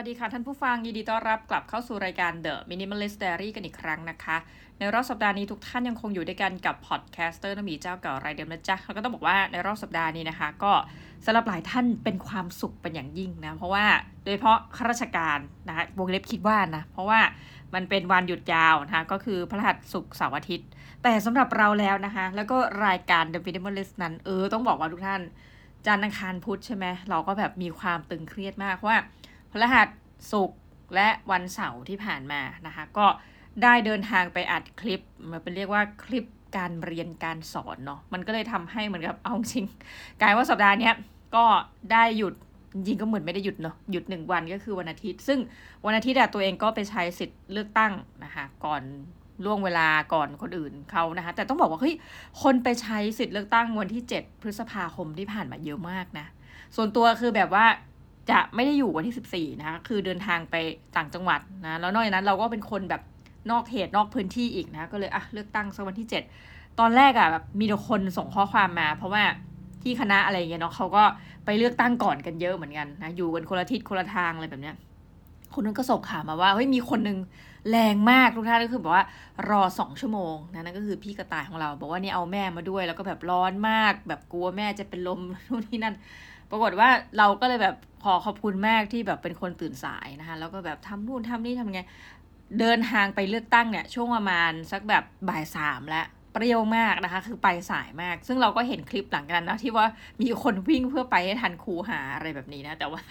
สวัสดีค่ะท่านผู้ฟังยินดีต้อนรับกลับเข้าสู่รายการ The Minimalist Diary กันอีกครั้งนะคะ ในรอบสัปดาห์นี้ทุกท่านยังคงอยู่ด้วยกันกับ podcaster นมีเจ้าเก่ารายเดิมนะจ๊ะแล้วก็ต้องบอกว่าในรอบสัปดาห์นี้นะคะ ก็สำหรับหลายท่านเป็นความสุขเป็นอย่างยิ่งนะ เพราะว่าโดยเฉพาะข้าราชการนะคะวงเล็บคิดว่านะ เพราะว่ามันเป็นวันหยุดยาวนะคะก็คือพฤหัสศุกร์เสาร์อาทิตย์ แต่สำหรับเราแล้วนะคะ แล้วก็รายการ The Minimalist นั้นเออต้องบอกว่าทุกท่านจันทร์อังคารพุธใช่ไหมเราก็แบบมีความตึงเครียดมากเพราะว่า พฤหัสศุกร์และวันเสาร์ที่ผ่านมานะคะ ก็ได้เดินทางไปอัดคลิปมันเป็นเรียกว่าคลิปการเรียนการสอนเนาะมันก็เลยทำให้เหมือนกับเอาจริงกลายว่าสัปดาห์นี้ก็ได้หยุดจริงก็เหมือนไม่ได้หยุดเนาะหยุดหนึ่งวันก็คือวันอาทิตย์ ซึ่งวันอาทิตย์ตัวเองก็ไปใช้สิทธิ์เลือกตั้งนะคะก่อนล่วงเวลาก่อนคนอื่นเขานะคะแต่ต้องบอกว่าเฮ้ยคนไปใช้สิทธิ์เลือกตั้งวันที่ 7 พฤษภาคมที่ผ่านมาเยอะมากนะส่วนตัวคือแบบว่า จะไม่ได้อยู่วันที่ 14 นะคะคือเดินทางไปต่างจังหวัดนะ แล้วนอกจากนั้นเราก็เป็นคนแบบนอกเขตนอกพื้นที่อีกนะ ก็เลยอะเลือกตั้งสักวันที่ 7 ตอนแรกอะ่ะแบบมีแต่คนส่งข้อความมา เพราะว่าที่คณะอะไรเงี้ยเนาะเขาก็ไปเลือกตั้งก่อนกันเยอะเหมือนกันนะ อยู่กันคนละทิศคนละทางอะไรแบบเนี้ย คนนึงก็ส่งข่าวมาว่าเฮ้ยมีคนนึงแรงมากทุกท่านก็คือบอกว่ารอสองชั่วโมงนะนั่นก็คือพี่กระต่ายของเรา บอกว่านี่เอาแม่มาด้วย แล้วก็แบบร้อนมาก แบบกลัวแม่จะเป็นลมนู่นนี่นั่น ปรากฏว่าเราก็เลยแบบขอขอบคุณมากที่แบบเป็นคนตื่นสายนะคะ แล้วก็แบบทำนู่นทำนี่ทำไง เดินทางไปเลือกตั้งเนี่ย ช่วงประมาณสักแบบบ่ายสามแล้วเปรี้ยวมากนะคะ คือไปสายมาก ซึ่งเราก็เห็นคลิปหลังกันนะที่ว่ามีคนวิ่งเพื่อไปให้ทันครูหาอะไรแบบนี้นะ แต่ว่า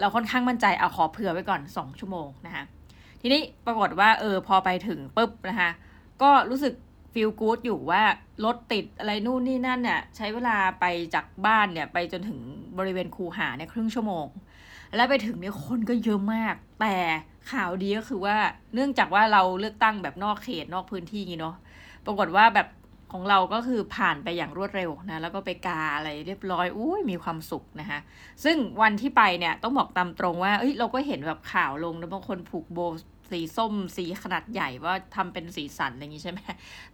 เราค่อนข้างมั่นใจเอาขอเผื่อไว้ก่อนสองชั่วโมงนะคะ ทีนี้ปรากฏว่าเออพอไปถึงปุ๊บนะคะ ก็รู้สึก ฟีลกู๊ดอยู่ว่ารถติดอะไรนู่นนี่นั่นเนี่ยใช้เวลาไปจากบ้านเนี่ยไปจนถึงบริเวณคูหาเนี่ยครึ่งชั่วโมง แล้วไปถึงเนี่ยคนก็เยอะมาก แต่ข่าวดีก็คือว่าเนื่องจากว่าเราเลือกตั้งแบบนอกเขตนอกพื้นที่งี้เนาะปรากฏว่าแบบของเราก็คือผ่านไปอย่างรวดเร็วนะแล้วก็ไปกาอะไรเรียบร้อยอุ้ยมีความสุขนะคะซึ่งวันที่ไปเนี่ยต้องบอกตามตรงว่าเอ้ยเราก็เห็นแบบข่าวลงนะบางคนผูกโบ สีส้มสีขนาดใหญ่ว่าทำเป็นสีสันอะไรอย่างนี้ใช่ไหม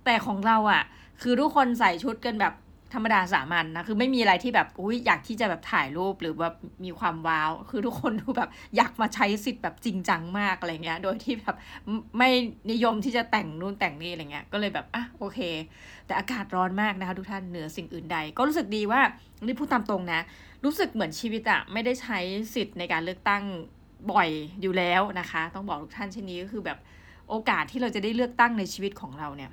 แต่ของเราอะ่ะ คือทุกคนใส่ชุดกันแบบธรรมดาสามัญนนะคือไม่มีอะไรที่แบบอุ้ยอยากที่จะแบบถ่ายรูปหรือแบบมีความว้าว คือทุกคนดูแบบอยากมาใช้สิทธิ์แบบจริงจังมากอะไรเงี้ย โดยที่แบบไม่นิยมที่จะแต่งนู่นแต่งนี่อะไรเงี้ย ก็เลยแบบอะโอเค แต่อากาศร้อนมากนะคะทุกท่านเหนือสิ่งอื่นใด ก็รู้สึกดีว่านี่พูดตามตรงนะ รู้สึกเหมือนชีวิตอะไม่ได้ใช้สิทธิ์ในการเลือกตั้ง บ่อยอยู่แล้วนะคะ ต้องบอกทุกท่านเช่นนี้ก็คือแบบโอกาสที่เราจะได้เลือกตั้งในชีวิตของเราเนี่ย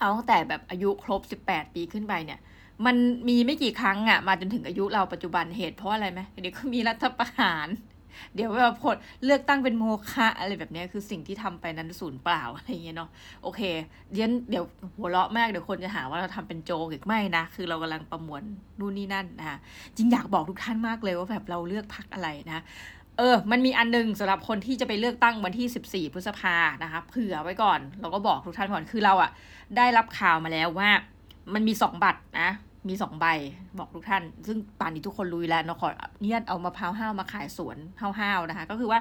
เอาตั้งแต่แบบอายุครบ 18 ปีขึ้นไปเนี่ย มันมีไม่กี่ครั้งอะ่ะมาจนถึงอายุเราปัจจุบันเหตุเพราะอะไรไหมเดี๋ยวก็มีรัฐประหาร เดี๋ยวแบบผลเลือกตั้งเป็นโมฆะอะไรแบบนี้คือสิ่งที่ทำไปนั้นศูนย์เปล่าอะไรเงี้ยเนาะโอเคเดี๋ยวเดี๋ยวหัวเราะมากเดี๋ยวคนจะหาว่าเราทำเป็นโจกอีกไม่นะคือเรากำลังประมวลนู่นนี่นั่นนะคะจริงอยากบอกทุกท่านมากเลยว่าแบบเราเลือกพักอะไรนะ เออ มันมีอันนึงสำหรับคนที่จะไปเลือกตั้งวันที่ 14 พฤษภานะคะเผื่อไว้ก่อน เราก็บอกทุกท่านก่อน คือเราอะได้รับข่าวมาแล้วว่า มันมีสองบัตรนะ มีสองใบ บอกทุกท่าน ซึ่งป่านนี้ทุกคนรู้แล้วเนาะขอเนี่ยเอามะพร้าวห้าวมาขายสวนห้าวๆนะคะ ก็คือว่า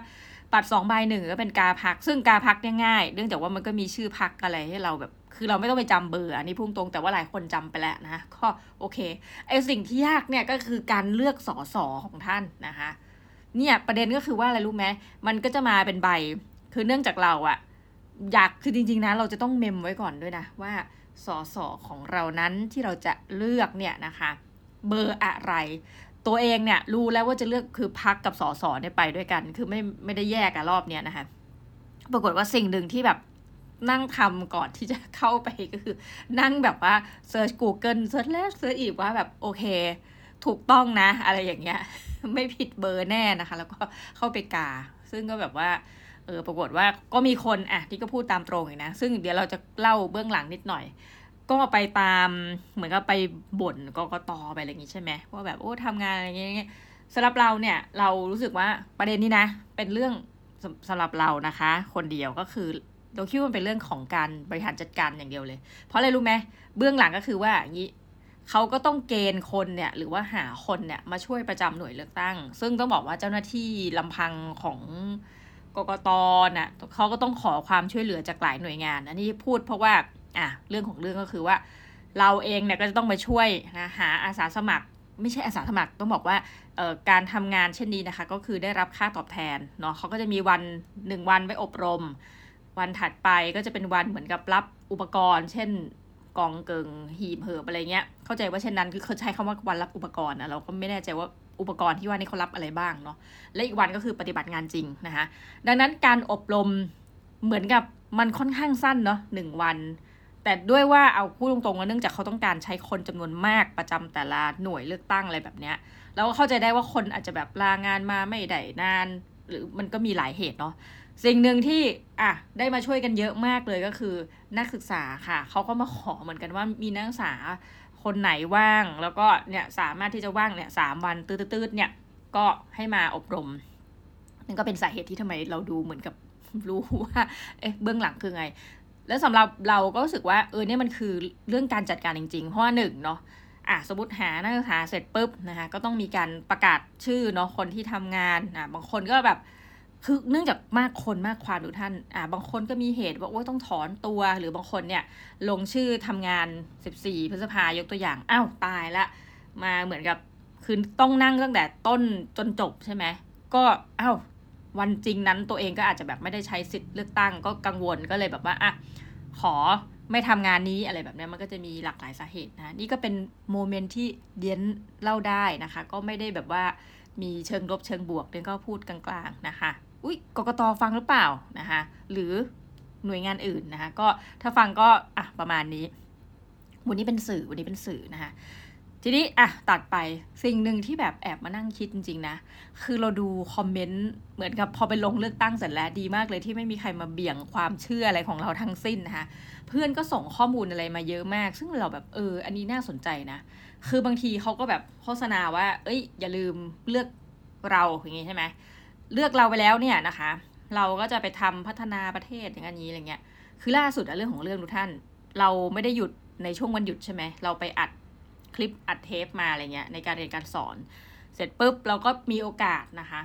บัตรสองใบหนึ่งก็เป็นกาพัก ซึ่งกาพักเนี่ยง่ายเนื่องจากว่ามันก็มีชื่อพักอะไรให้เราแบบ คือเราไม่ต้องไปจำเบอร์อันนี้พุ่งตรงแต่ว่าหลายคนจำไปแล้วนะ ก็โอเค ไอสิ่งที่ยากเนี่ยก็คือการเลือกสอสอของท่านนะคะ เนี่ยประเด็นก็คือว่าอะไรรู้ไหมมันก็จะมาเป็นใบ คือเนื่องจากเราอะอยากคือจริงๆนะเราจะต้องเมมไว้ก่อนด้วยนะว่าสอสอของเรานั้นที่เราจะเลือกเนี่ยนะคะ เบอร์อะไร ตัวเองเนี่ยรู้แล้วว่าจะเลือกคือพรรคกับ ส.ส.เนี่ยไปด้วยกัน คือไม่ไม่ได้แยกอะรอบเนี้ยนะคะปรากฏว่าสิ่งหนึ่งที่แบบนั่งทำก่อนที่จะเข้าไปก็คือ นั่งแบบว่าเซิร์ช Google เซิร์ชแล้วเซิร์ชอีกว่าแบบโอเค ถูกต้องนะ อะไรอย่างเงี้ย ไม่ผิดเบอร์แน่นะคะ แล้วก็เข้าไปกา ซึ่งก็แบบว่าเออปรากฏว่าก็มีคนอะที่ก็พูดตามตรงอย่างนะ ซึ่งเดี๋ยวเราจะเล่าเบื้องหลังนิดหน่อย ก็ไปตามเหมือนกับไปบ่นกกตไปอะไรอย่างงี้ใช่ไหมว่าแบบโอ้ทำงานอะไรอย่างเงี้ยสำหรับเราเนี่ยเรารู้สึกว่าประเด็นนี้นะ เป็นเรื่องสำหรับเรานะคะ คนเดียวก็คือเราคิดว่ามันเป็นเรื่องของการบริหารจัดการอย่างเดียวเลย เพราะอะไรรู้ไหมเบื้องหลังก็คือว่าอย่างนี้ เขาก็ต้องเกณฑ์คนเนี่ยหรือว่าหาคนเนี่ยมาช่วยประจำหน่วยเลือกตั้ง ซึ่งต้องบอกว่าเจ้าหน้าที่ลำพังของกกตน่ะเขาก็ต้องขอความช่วยเหลือจากหลายหน่วยงาน อันนี้พูดเพราะว่าอะเรื่องของเรื่องก็คือว่า เราเองเนี่ยก็จะต้องมาช่วยนะหาอาสาสมัคร ไม่ใช่อาสาสมัครต้องบอกว่าการทำงานเช่นนี้นะคะ ก็คือได้รับค่าตอบแทนเนาะเขาก็จะมีวันหนึ่งวันไว้อบรม วันถัดไปก็จะเป็นวันเหมือนกับรับอุปกรณ์ เช่น กองเกิงหีบเหิบอะไรเงี้ย เข้าใจว่าเช่นนั้นคือเขาใช้คำว่าวันรับอุปกรณ์นะเราก็ไม่แน่ใจว่าอุปกรณ์ที่ว่านี่เขารับอะไรบ้างเนาะและอีกวันก็คือปฏิบัติงานจริงนะคะดังนั้นการอบรมเหมือนกับมันค่อนข้างสั้นเนาะหนึ่งวัน แต่ด้วยว่าเอาพูดตรงๆว่าเนื่องจากเขาต้องการใช้คนจำนวนมากประจำแต่ละหน่วยเลือกตั้งอะไรแบบเนี้ยเราก็เข้าใจได้ว่าคนอาจจะแบบลางานมาไม่ได้นาน หรือมันก็มีหลายเหตุเนาะ สิ่งหนึ่งที่อะได้มาช่วยกันเยอะมากเลยก็คือนักศึกษาค่ะเขาก็มาขอเหมือนกันว่ามีนักศึกษาคนไหนว่าง แล้วก็เนี่ยสามารถที่จะว่างเนี่ยสามวันตืดๆเนี่ยก็ให้มาอบรมนั่นก็เป็นสาเหตุที่ทำไมเราดูเหมือนกับรู้ว่าเอ๊ะเบื้องหลังคือไง แล้วสำหรับเราก็รู้สึกว่าเออเนี่ยมันคือเรื่องการจัดการจริงๆ เพราะว่าหนึ่งเนาะอะสมมติหานักศึกษาเสร็จปุ๊บนะคะก็ต้องมีการประกาศชื่อเนาะคนที่ทำงานอะบางคนก็แบบ คือเนื่องจากมากคนมากความดูท่าน อ่า บางคนก็มีเหตุว่าโอ้ต้องถอนตัว หรือบางคนเนี่ย ลงชื่อทำงาน 14 พฤษภายกตัวอย่าง อ้าว ตายละ มาเหมือนกับ คือต้องนั่งตั้งแต่ต้นจนจบใช่ไหม ก็อ้าว วันจริงนั้นตัวเองก็อาจจะแบบไม่ได้ใช้สิทธิ์เลือกตั้ง ก็กังวล ก็เลยแบบว่า อะ ขอไม่ทำงานนี้อะไรแบบนี้มันก็จะมีหลากหลายสาเหตุนะ นี่ก็เป็นโมเมนต์ที่เดียนเล่าได้นะคะ ก็ไม่ได้แบบว่ามีเชิงลบเชิงบวกเดียนก็พูดกลางๆนะคะ อุ้ยกกตฟังหรือเปล่านะคะหรือหน่วยงานอื่นนะคะก็ถ้าฟังก็อะประมาณนี้ วันนี้เป็นสื่อวันนี้เป็นสื่อนะคะทีนี้อะตัดไปสิ่งหนึ่งที่แบบแอบมานั่งคิดจริง ๆ นะ คือเราดูคอมเมนต์เหมือนกับพอไปลงเลือกตั้งเสร็จแล้วดีมากเลยที่ไม่มีใครมาเบี่ยงความเชื่ออะไรของเราทั้งสิ้นนะคะเพื่อนก็ส่งข้อมูลอะไรมาเยอะมาก ซึ่งเราแบบเออ อันนี้น่าสนใจนะ คือบางทีเขาก็แบบโฆษณาว่า เอ้ย อย่าลืมเลือกเราอย่างงี้ใช่ไหม เลือกเราไปแล้วเนี่ยนะคะ เราก็จะไปทำพัฒนาประเทศอย่างนี้อะไรเงี้ย คือล่าสุดเรื่องของเรื่องทุกท่าน เราไม่ได้หยุดในช่วงวันหยุดใช่ไหม เราไปอัดคลิปอัดเทปมาอะไรเงี้ยในการเรียนการสอน เสร็จปุ๊บเราก็มีโอกาสนะคะ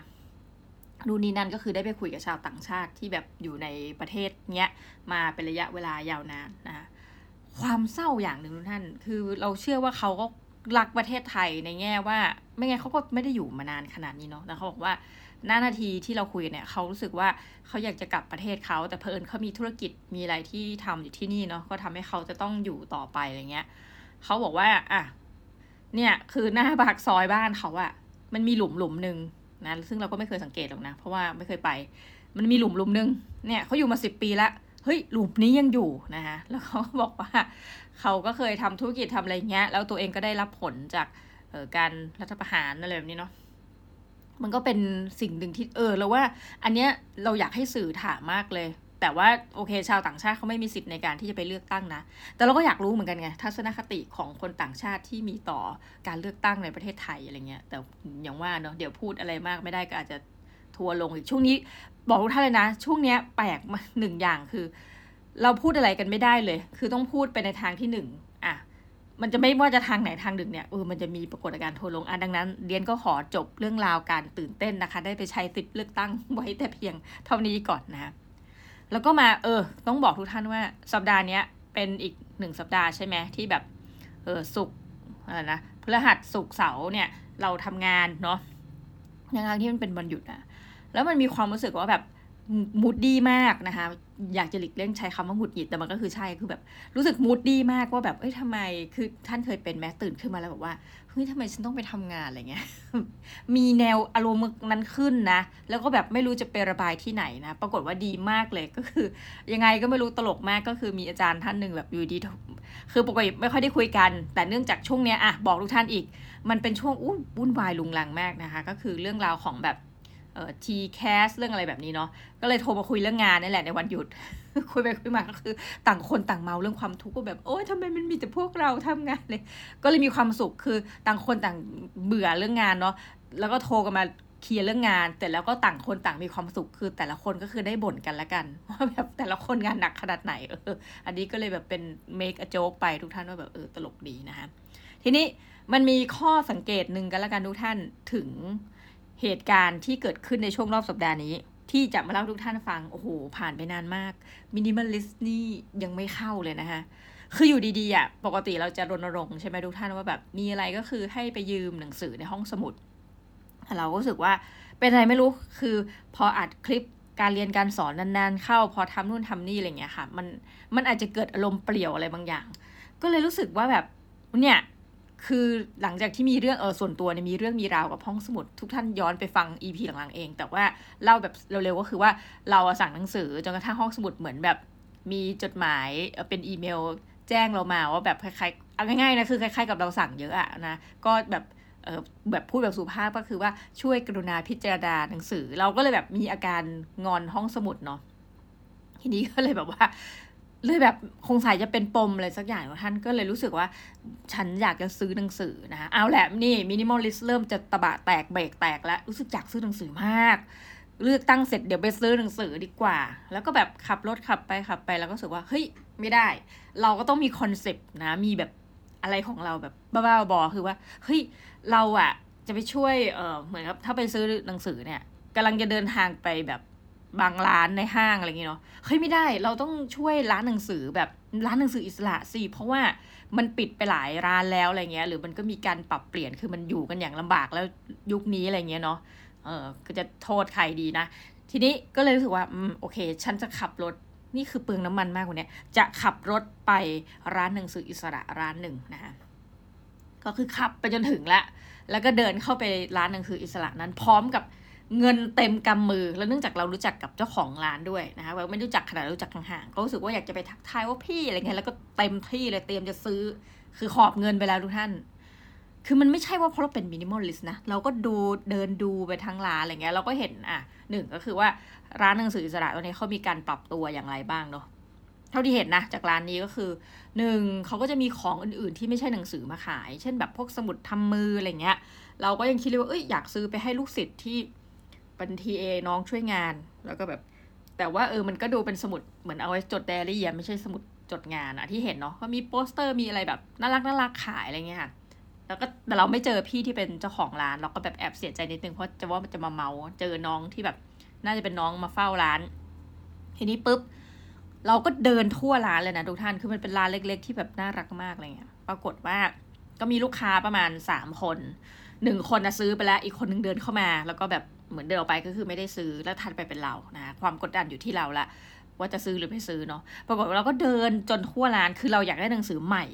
ดูนี่นั่นก็คือได้ไปคุยกับชาวต่างชาติที่แบบอยู่ในประเทศเนี้ยมาเป็นระยะเวลายาวนานนะคะความเศร้าอย่างหนึ่งทุกท่าน คือเราเชื่อว่าเขาก็รักประเทศไทยในแง่ว่า ไม่งั้นเขาก็ไม่ได้อยู่มานานขนาดนี้เนาะแล้วเขาบอกว่า หน้านาทีที่เราคุยเนี่ยเขารู้สึกว่าเขาอยากจะกลับประเทศเขาแต่เพลินเขามีธุรกิจมีอะไรที่ทำอยู่ที่นี่เนาะก็ทำให้เขาจะต้องอยู่ต่อไปอะไรเงี้ยเขาบอกว่าอะเนี่ยคือหน้าปากซอยบ้านเขาอะมันมีหลุมหลุมหนึ่งนะซึ่งเราก็ไม่เคยสังเกตหรอกนะ เพราะว่าไม่เคยไป มันมีหลุมหลุมหนึ่งเนี่ยเขาอยู่มาสิบปีละเฮ้ยหลุมนี้ยังอยู่นะคะแล้วเขาบอกว่าเขาก็เคยทำธุรกิจทำอะไรเงี้ย แล้วตัวเองก็ได้รับผลจากการรัฐประหารอะไรแบบนี้เนาะ มันก็เป็นสิ่งหนึ่งที่เออเราว่า อันเนี้ยเราอยากให้สื่อถามมากเลย แต่ว่าโอเค ชาวต่างชาติเขาไม่มีสิทธิ์ในการที่จะไปเลือกตั้งนะ แต่เราก็อยากรู้เหมือนกันไงทัศนคติของคนต่างชาติที่มีต่อการเลือกตั้งในประเทศไทยอะไรเงี้ยแต่อย่างว่าเนาะเดี๋ยวพูดอะไรมากไม่ได้ก็อาจจะทัวลงอีกช่วงนี้บอกทุกท่านเลยนะ ช่วงเนี้ยแปลกหนึ่งอย่างคือ เราพูดอะไรกันไม่ได้เลย คือต้องพูดไปในทางที่หนึ่ง มันจะไม่ว่าจะทางไหนทางหนึ่งเนี่ยเออมันจะมีปรากฏการณ์ทัวลงอะดังนั้นเรียนก็ขอจบเรื่องราวการตื่นเต้นนะคะ ได้ไปใช้สิทธิ์เลือกตั้งไว้แต่เพียงเท่านี้ก่อนนะคะแล้วก็มาเออ ต้องบอกทุกท่านว่าสัปดาห์นี้เป็นอีกหนึ่งสัปดาห์ใช่ไหมที่แบบเออสุกอะไรนะพฤหัสสุกเสาร์เนี่ย เราทำงานเนาะในทางที่มันเป็นวันหยุดอะแล้วมันมีความรู้สึกว่าแบบมูดดีมากนะคะ อยากจะหลีกเลี่ยงใช้คำว่าหงุดหงิดแต่มันก็คือใช่คือแบบรู้สึกมูดดีมากว่าแบบเอ้ยทำไมคือท่านเคยเป็นแม้ตื่นขึ้นมาแล้วแบบว่าเฮ้ยทำไมฉันต้องไปทำงานอะไรเงี้ยมีแนวอารมณ์นั้นขึ้นนะ แล้วก็แบบไม่รู้จะไประบายที่ไหนนะ ปรากฏว่าดีมากเลยก็คือ ยังไงก็ไม่รู้ตลกมากก็คือมีอาจารย์ท่านหนึ่งแบบอยู่ดี คือปกติไม่ค่อยได้คุยกัน แต่เนื่องจากช่วงเนี้ยอะบอกทุกท่านอีก มันเป็นช่วงอู้วุ่นวายลุงลังมากนะคะ ก็คือเรื่องราวของแบบ เอ่อทีแคสเรื่องอะไรแบบนี้เนาะ ก็เลยโทรมาคุยเรื่องงานนี่แหละในวันหยุด คุยไปคุยมาก็คือต่างคนต่างเมาเรื่องความทุกข์ก็แบบโอ้ยทำไมมันมีแต่พวกเราทำงานเลย ก็เลยมีความสุขคือต่างคนต่างเบื่อเรื่องงานเนาะ แล้วก็โทรกันมาเคลียร์เรื่องงาน แต่แล้วก็ต่างคนต่างมีความสุขคือแต่ละคนก็คือได้บ่นกันละกันว่าแบบแต่ละคนงานหนักขนาดไหนเอออันนี้ก็เลยแบบเป็นmake a joke ไปทุกท่านว่าแบบเออตลกดีนะคะทีนี้มันมีข้อสังเกตหนึ่งกันละกันทุกท่านถึง เหตุการณ์ที่เกิดขึ้นในช่วงรอบสัปดาห์นี้ ที่จะมาเล่าทุกท่านฟัง โอ้โห ผ่านไปนานมาก minimalist นี่ยังไม่เข้าเลยนะคะคืออยู่ดีๆอะปกติเราจะรณรงค์ใช่ไหมทุกท่านว่าแบบมีอะไรก็คือให้ไปยืมหนังสือในห้องสมุด เราก็รู้สึกว่าเป็นอะไรไม่รู้คือพออัดคลิปการเรียนการสอนนานๆ เข้า พอทำนู่นทำนี่อะไรเงี้ยค่ะ มันมันอาจจะเกิดอารมณ์เปลี่ยวอะไรบางอย่าง ก็เลยรู้สึกว่าแบบเนี่ย คือหลังจากที่มีเรื่องเออส่วนตัวเนี่ยมีเรื่องมีราวกับห้องสมุด ทุกท่านย้อนไปฟัง EP หลังๆเอง แต่ว่าเล่าแบบเร็วๆก็คือว่าเราสั่งหนังสือจนกระทั่งห้องสมุดเหมือนแบบมีจดหมายเป็นอีเมล แจ้งเรามาว่าแบบคล้ายๆเอาง่ายๆนะคือคล้ายๆกับเราสั่งเยอะอะนะก็แบบเออแบบพูดแบบสุภาพก็คือว่าช่วยกรุณาพิจารณาหนังสือ เราก็เลยแบบมีอาการงอนห้องสมุดเนาะทีนี้ก็เลยแบบว่า เลยแบบสงสัยจะเป็นปมอะไรสักอย่างท่านก็เลยรู้สึกว่า ฉันอยากจะซื้อหนังสือนะเอาแหละนี่ minimalist เริ่มจะตบะแตกเบรกแตกแล้วรู้สึกอยากซื้อหนังสือมาก เลือกตั้งเสร็จเดี๋ยวไปซื้อหนังสือดีกว่า แล้วก็แบบขับรถขับไปขับไปแล้วก็รู้สึกว่าเฮ้ยไม่ได้ เราก็ต้องมีคอนเซปต์นะมีแบบอะไรของเราแบบบ้าๆบอคือว่าเฮ้ยเราอะจะไปช่วยเออเหมือนกับถ้าไปซื้อหนังสือเนี่ยกำลังจะเดินทางไปแบบ บางร้านในห้างอะไรอย่างเงี้เนาะเฮ้ยไม่ได้เราต้องช่วยร้านหนังสือแบบร้านหนังสืออิสระสิเพราะว่ามันปิดไปหลายร้านแล้วอะไรเงี้ย หรือมันก็มีการปรับเปลี่ยนคือมันอยู่กันอย่างลำบากแล้วยุคนี้อะไรเงี้ยเนาะเออก็จะโทษใครดีนะ ทีนี้ก็เลยรู้สึกว่าอืมโอเค ฉันจะขับรถนี่คือเปลืองน้ำมันมากกว่านี้จะขับรถไปร้านหนังสืออิสระร้านหนึ่งนะคะก็คือขับไปจนถึงละแล้วก็เดินเข้าไปร้านหนังสืออิสระนั้นพร้อมกับ เงินเต็มกำมือ แล้วเนื่องจากเรารู้จักกับเจ้าของร้านด้วยนะคะเราไม่รู้จักขนาดรู้จักห่างๆก็รู้สึกว่าอยากจะไปทักทายว่าพี่อะไรเงี้ยแล้วก็เต็มที่เลยเตรียมจะซื้อ คือกอบเงินไปแล้วทุกท่าน คือมันไม่ใช่ว่าเพราะเราเป็น minimalist นะ เราก็ดูเดินดูไปทั้งร้านอะไรเงี้ยเราก็เห็นอะหนึ่งก็คือว่าร้านหนังสืออิสระตอนนี้เขามีการปรับตัวอย่างไรบ้างเนาะเท่าที่เห็นนะจากร้านนี้ก็คือหนึ่งเขาก็จะมีของอื่นๆ ที่ไม่ใช่หนังสือมาขาย เช่นแบบพวกสมุดทำมืออะไรเงี้ย เราก็ยังคิดเลยว่าเอ้ยอยากซื้อไปให้ลูกศิษย์ที่ เป็น TA น้องช่วยงาน แล้วก็แบบ แต่ว่าเออมันก็ดูเป็นสมุดเหมือนเอาไว้จดไดอารี่ไม่ใช่สมุดจดงานอะที่เห็นเนาะก็มีโปสเตอร์มีอะไรแบบน่ารักน่ารักขายอะไรเงี้ยค่ะแล้วก็แต่เราไม่เจอพี่ที่เป็นเจ้าของร้าน เราก็แบบแอบเสียใจนิดนึงเพราะจะว่ามันจะมาเมาท์เจอน้องที่แบบ น่าจะเป็นน้องมาเฝ้าร้าน ทีนี้ปุ๊บเราก็เดินทั่วร้านเลยนะทุกท่านคือมันเป็นร้านเล็ก ๆ ที่แบบน่ารักมากอะไรเงี้ย ปรากฏว่าก็มีลูกค้าประมาณสามคนหนึ่งคนนะซื้อไปแล้วอีกคนนึงเดินเข้ามา แล้วก็แบบ เหมือนเดินออกไปก็คือไม่ได้ซื้อแล้วทันไปเป็นเรานะความกดดันอยู่ที่เราละว่าจะซื้อหรือไม่ซื้อเนาะปรากฏว่าเราก็เดินจนทั่วร้านคือเราอยากได้หนังสือใหม่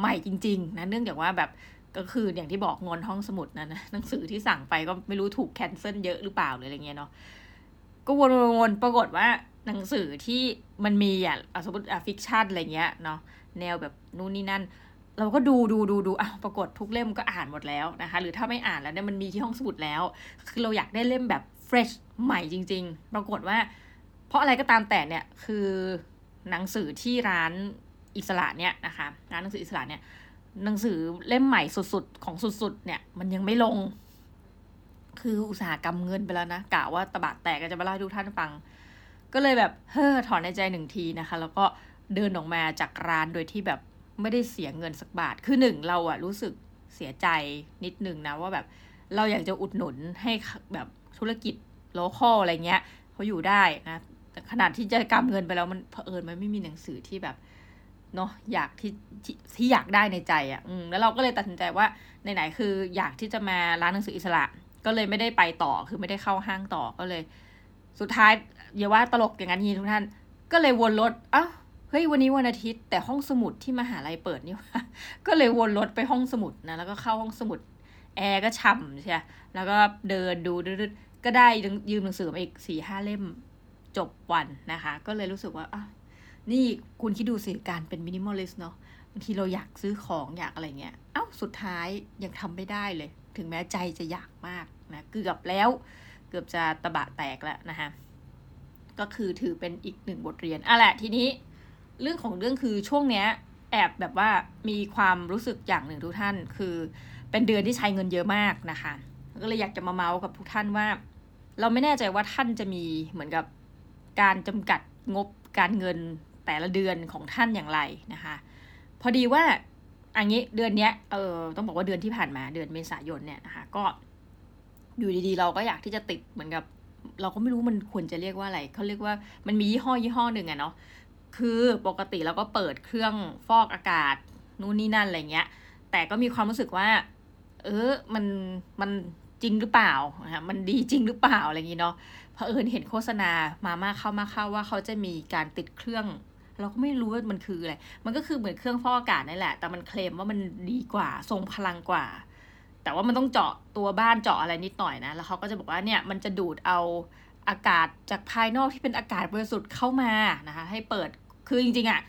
ใหม่จริงๆนะเนื่องจากว่าแบบก็คืออย่างที่บอกงอนห้องสมุดนะนะหนังสือที่สั่งไปก็ไม่รู้ถูก cancel เยอะหรือเปล่าหรืออะไรเงี้ยเนาะก็วนๆปรากฏว่าหนังสือที่มันมีอะสมมติอะ fiction อะไรเงี้ยเนาะแนวแบบนู่นนี่นั่น เราก็ดูดูดูดูอะปรากฏทุกเล่มก็อ่านหมดแล้วนะคะ หรือถ้าไม่อ่านแล้วเนี่ยมันมีที่ห้องสมุดแล้ว คือเราอยากได้เล่มแบบ fresh ใหม่จริง ๆ ปรากฏว่า เพราะอะไรก็ตามแต่เนี่ยคือหนังสือที่ร้านอิสระเนี่ยนะคะร้านหนังสืออิสระเนี่ยหนังสือเล่มใหม่สุดๆ ของสุดๆ เนี่ย มันยังไม่ลง คืออุตสาหกรรมเงินไปแล้วนะกะว่าตะบะแตกก็จะมาเล่าให้ทุกท่านฟัง ก็เลยแบบเฮ้อถอนในใจหนึ่งทีนะคะ แล้วก็เดินออกมาจากร้านโดยที่แบบ ไม่ได้เสียเงินสักบาท คือหนึ่งเราอะรู้สึกเสียใจนิดนึงนะว่าแบบเราอยากจะอุดหนุนให้แบบธุรกิจโลคอลอะไรเงี้ยเขาอยู่ได้นะแต่ขนาดที่จะกำเงินไปแล้วมันเผอิญมันไม่มีหนังสือที่แบบเนาะอยากที่ที่อยากได้ในใจอะ่ะอืมแล้วเราก็เลยตัดสินใจว่าไหนๆคือ อยากที่จะมาร้านหนังสืออิสระ ก็เลยไม่ได้ไปต่อคือไม่ได้เข้าห้างต่อก็เลย สุดท้ายอย่าว่าตลกอย่างนั้นทีทุกท่าน ก็เลยวนรถอ้าว ฮ้ยวันนี้วันอาทิตย์ แต่ห้องสมุดที่มหาลัยเปิดนี่ว่าก็เลยวนรถไปห้องสมุดนะแล้วก็เข้าห้องสมุดแอร์ก็ฉ่ำใช่แล้วก็เดินดูก็ได้ยืมหนังสือมาอีกสี่ห้าเล่มจบวันนะคะ ก็เลยรู้สึกว่าอะนี่คุณคิดดูสิการเป็น minimalist เนาะบางทีเราอยากซื้อของอยากอะไรเงี้ยเอ้าสุดท้ายยังทำไม่ได้เลย ถึงแม้ใจจะอยากมากนะเกือบแล้วเกือบจะตบะแตกแล้วนะคะก็คือถือเป็นอีกหนึ่งบทเรียนอะแหละทีนี้ เรื่องของเรื่องคือช่วงเนี้ยแอบแบบว่ามีความรู้สึกอย่างหนึ่งทุกท่าน คือเป็นเดือนที่ใช้เงินเยอะมากนะคะ ก็เลยอยากจะมาเมาส์กับทุกท่านว่า เราไม่แน่ใจว่าท่านจะมีเหมือนกับการจำกัดงบการเงินแต่ละเดือนของท่านอย่างไรนะคะ พอดีว่าอันนี้เดือนเนี้ยเออต้องบอกว่าเดือนที่ผ่านมาเดือนเมษายนเนี่ยนะคะก็อยู่ดีๆ เราก็อยากที่จะติดเหมือนกับ เราก็ไม่รู้มันควรจะเรียกว่าอะไรเขาเรียกว่ามันมียี่ห้อยี่ห้อหนึ่งอะเนาะ คือปกติเราก็เปิดเครื่องฟอกอากาศนู่นนี่นั่นอะไรเงี้ย แต่ก็มีความรู้สึกว่า เออมันมันจริงหรือเปล่านะมันดีจริงหรือเปล่าอะไรอย่างนี้เนาะเพอเอิญเห็นโฆษณามามาเข้ามาเข้าว่าเขาจะมีการติดเครื่อง เราก็ไม่รู้ว่ามันคืออะไร มันก็คือเหมือนเครื่องฟอกอากาศนั่นแหละ แต่มันเคลมว่ามันดีกว่า ทรงพลังกว่า แต่ว่ามันต้องเจาะตัวบ้านเจาะอะไรนิดหน่อยนะ แล้วเขาก็จะบอกว่าเนี่ยมันจะดูดเอาอากาศจากภายนอกที่เป็นอากาศบริสุทธิ์เข้ามานะคะ ให้เปิด คือจริงๆอะ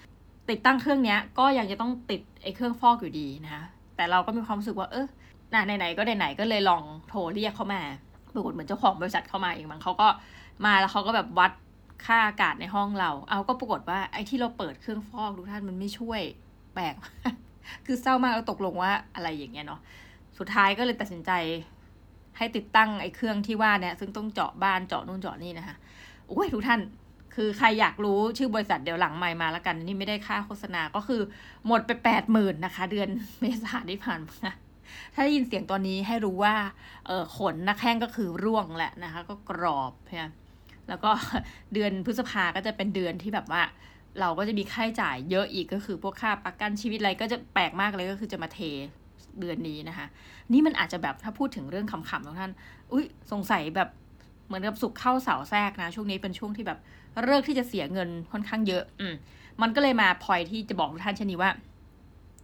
ติดตั้งเครื่องเนี้ยก็ยังจะต้องติดไอ้เครื่องฟอกอยู่ดีนะคะแต่เราก็มีความรู้สึกว่าเออไหนๆก็ไหนๆก็เลยลองโทรเรียกเขามาปรากฏเหมือนเจ้าของบริษัทเข้ามาเองมั้งเขาก็มาแล้วเขาก็แบบวัดค่าอากาศในห้องเรา เอาก็ปรากฏว่าไอ้ที่เราเปิดเครื่องฟอกทุกท่านมันไม่ช่วยแปลกคือเศร้ามากเราตกลงว่าอะไรอย่างเงี้ยเนาะสุดท้ายก็เลยตัดสินใจให้ติดตั้งไอ้เครื่องที่ว่าเนี่ยซึ่งต้องเจาะบ้านเจาะนู่นเจาะนี่นะคะโอ้ยทุกท่าน คือใครอยากรู้ชื่อบริษัทเดี๋ยวหลังใหม่มาแล้วกัน นี่ไม่ได้ค่าโฆษณาก็คือหมดไปแปดหมื่นนะคะ เดือนเมษาที่ผ่านมาถ้าได้ยินเสียงตอนนี้ให้รู้ว่าเออขนนักแข้งก็คือร่วงแหละนะคะ ก็กรอบเพียแล้วก็เดือนพฤษภาก็จะเป็นเดือนที่แบบว่า เราก็จะมีค่าใช้จ่ายเยอะอีกก็คือพวกค่าประกันชีวิตอะไรก็จะแปลกมากเลยก็คือจะมาเทเดือนนี้นะคะ นี่มันอาจจะแบบถ้าพูดถึงเรื่องขำๆทุกท่าน อุ้ยสงสัยแบบเหมือนกับสุกเข้าเสาแทรกนะ ช่วงนี้เป็นช่วงที่แบบ เลิกที่จะเสียเงินค่อนข้างเยอะ อืมมันก็เลยมาพอยที่จะบอกทุกท่านเช่นนี้ว่า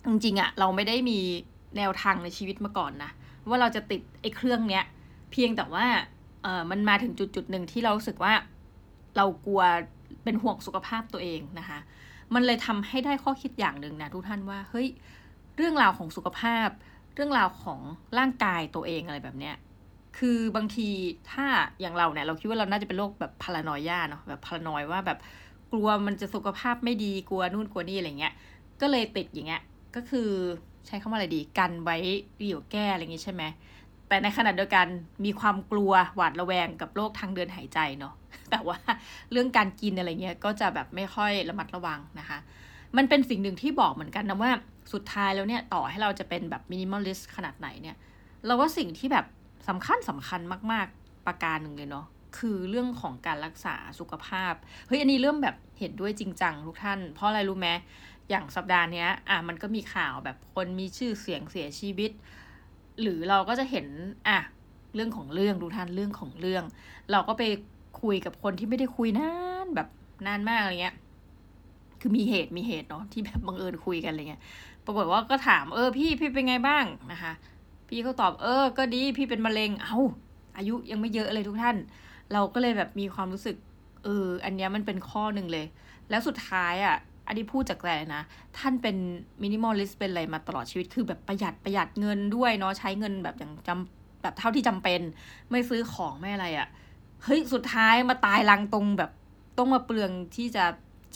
จริงๆอะเราไม่ได้มีแนวทางในชีวิตมาก่อนนะว่าเราจะติดไอ้เครื่องเนี้ย เพียงแต่ว่าเออมันมาถึงจุดจุดหนึ่งที่เราสึกว่าเรากลัวเป็นห่วงสุขภาพตัวเองนะคะ มันเลยทำให้ได้ข้อคิดอย่างหนึ่งนะทุกท่านว่าเฮ้ยเรื่องราวของสุขภาพ เรื่องราวของร่างกายตัวเองอะไรแบบเนี้ย คือบางทีถ้าอย่างเราเนี่ยเราคิดว่าเราน่าจะเป็นโรคแบบพารานอย่าเนาะแบบพารานอยว่าแบบกลัวมันจะสุขภาพไม่ดีกลัวนู่นกลัวนี่อะไรเงี้ย ก็เลยติดอย่างเงี้ยก็คือใช้คำว่าอะไรดีกันไว้เดี่ยวแก้อะไรอย่างงี้ใช่ไหมแต่ในขณะเดียวกันมีความกลัวหวาดระแวงกับโรคทางเดินหายใจเนาะแต่ว่าเรื่องการกินอะไรเงี้ยก็จะแบบไม่ค่อยระมัดระวังนะคะ มันเป็นสิ่งหนึ่งที่บอกเหมือนกันนะว่าสุดท้ายแล้วเนี่ยต่อให้เราจะเป็นแบบ minimalist ขนาดไหนเนี่ย เราว่าสิ่งที่แบบ สำคัญสำคัญมาก ๆ ประการหนึ่งเลยเนาะคือเรื่องของการรักษาสุขภาพ เฮ้ย อันนี้เริ่มแบบเห็นด้วยจริงจังทุกท่าน เพราะอะไรรู้ไหมอย่างสัปดาห์นี้อะมันก็มีข่าวแบบคนมีชื่อเสียงเสียชีวิต หรือเราก็จะเห็นอะเรื่องของเรื่องดูท่านเรื่องของเรื่อง เราก็ไปคุยกับคนที่ไม่ได้คุยนานแบบนานมากอะไรเงี้ย คือมีเหตุมีเหตุเนาะที่แบบบังเอิญคุยกันอะไรเงี้ย ปรากฏว่าก็ถามเออพี่พี่เป็นไงบ้างนะคะ พี่เขาตอบเออ ก็ดีพี่เป็นมะเร็งเอา้าอายุยังไม่เยอะเลยทุกท่าน เราก็เลยแบบมีความรู้สึกเอออันนี้มันเป็นข้อหนึ่งเลย แล้วสุดท้ายอะ่ะอันนี้พูดจากใจนะ ท่านเป็นมินิมอลลิสเป็นอะไรมาตลอดชีวิตคือแบบประหยัดประหยัดเงินด้วยเนาะใช้เงินแบบอย่างจำแบบเท่าที่จำเป็น ไม่ซื้อของไม่อะไรอะ่ะเฮ้ยสุดท้ายมาตายลังตรงแบบต้องมาเปลืองที่จะ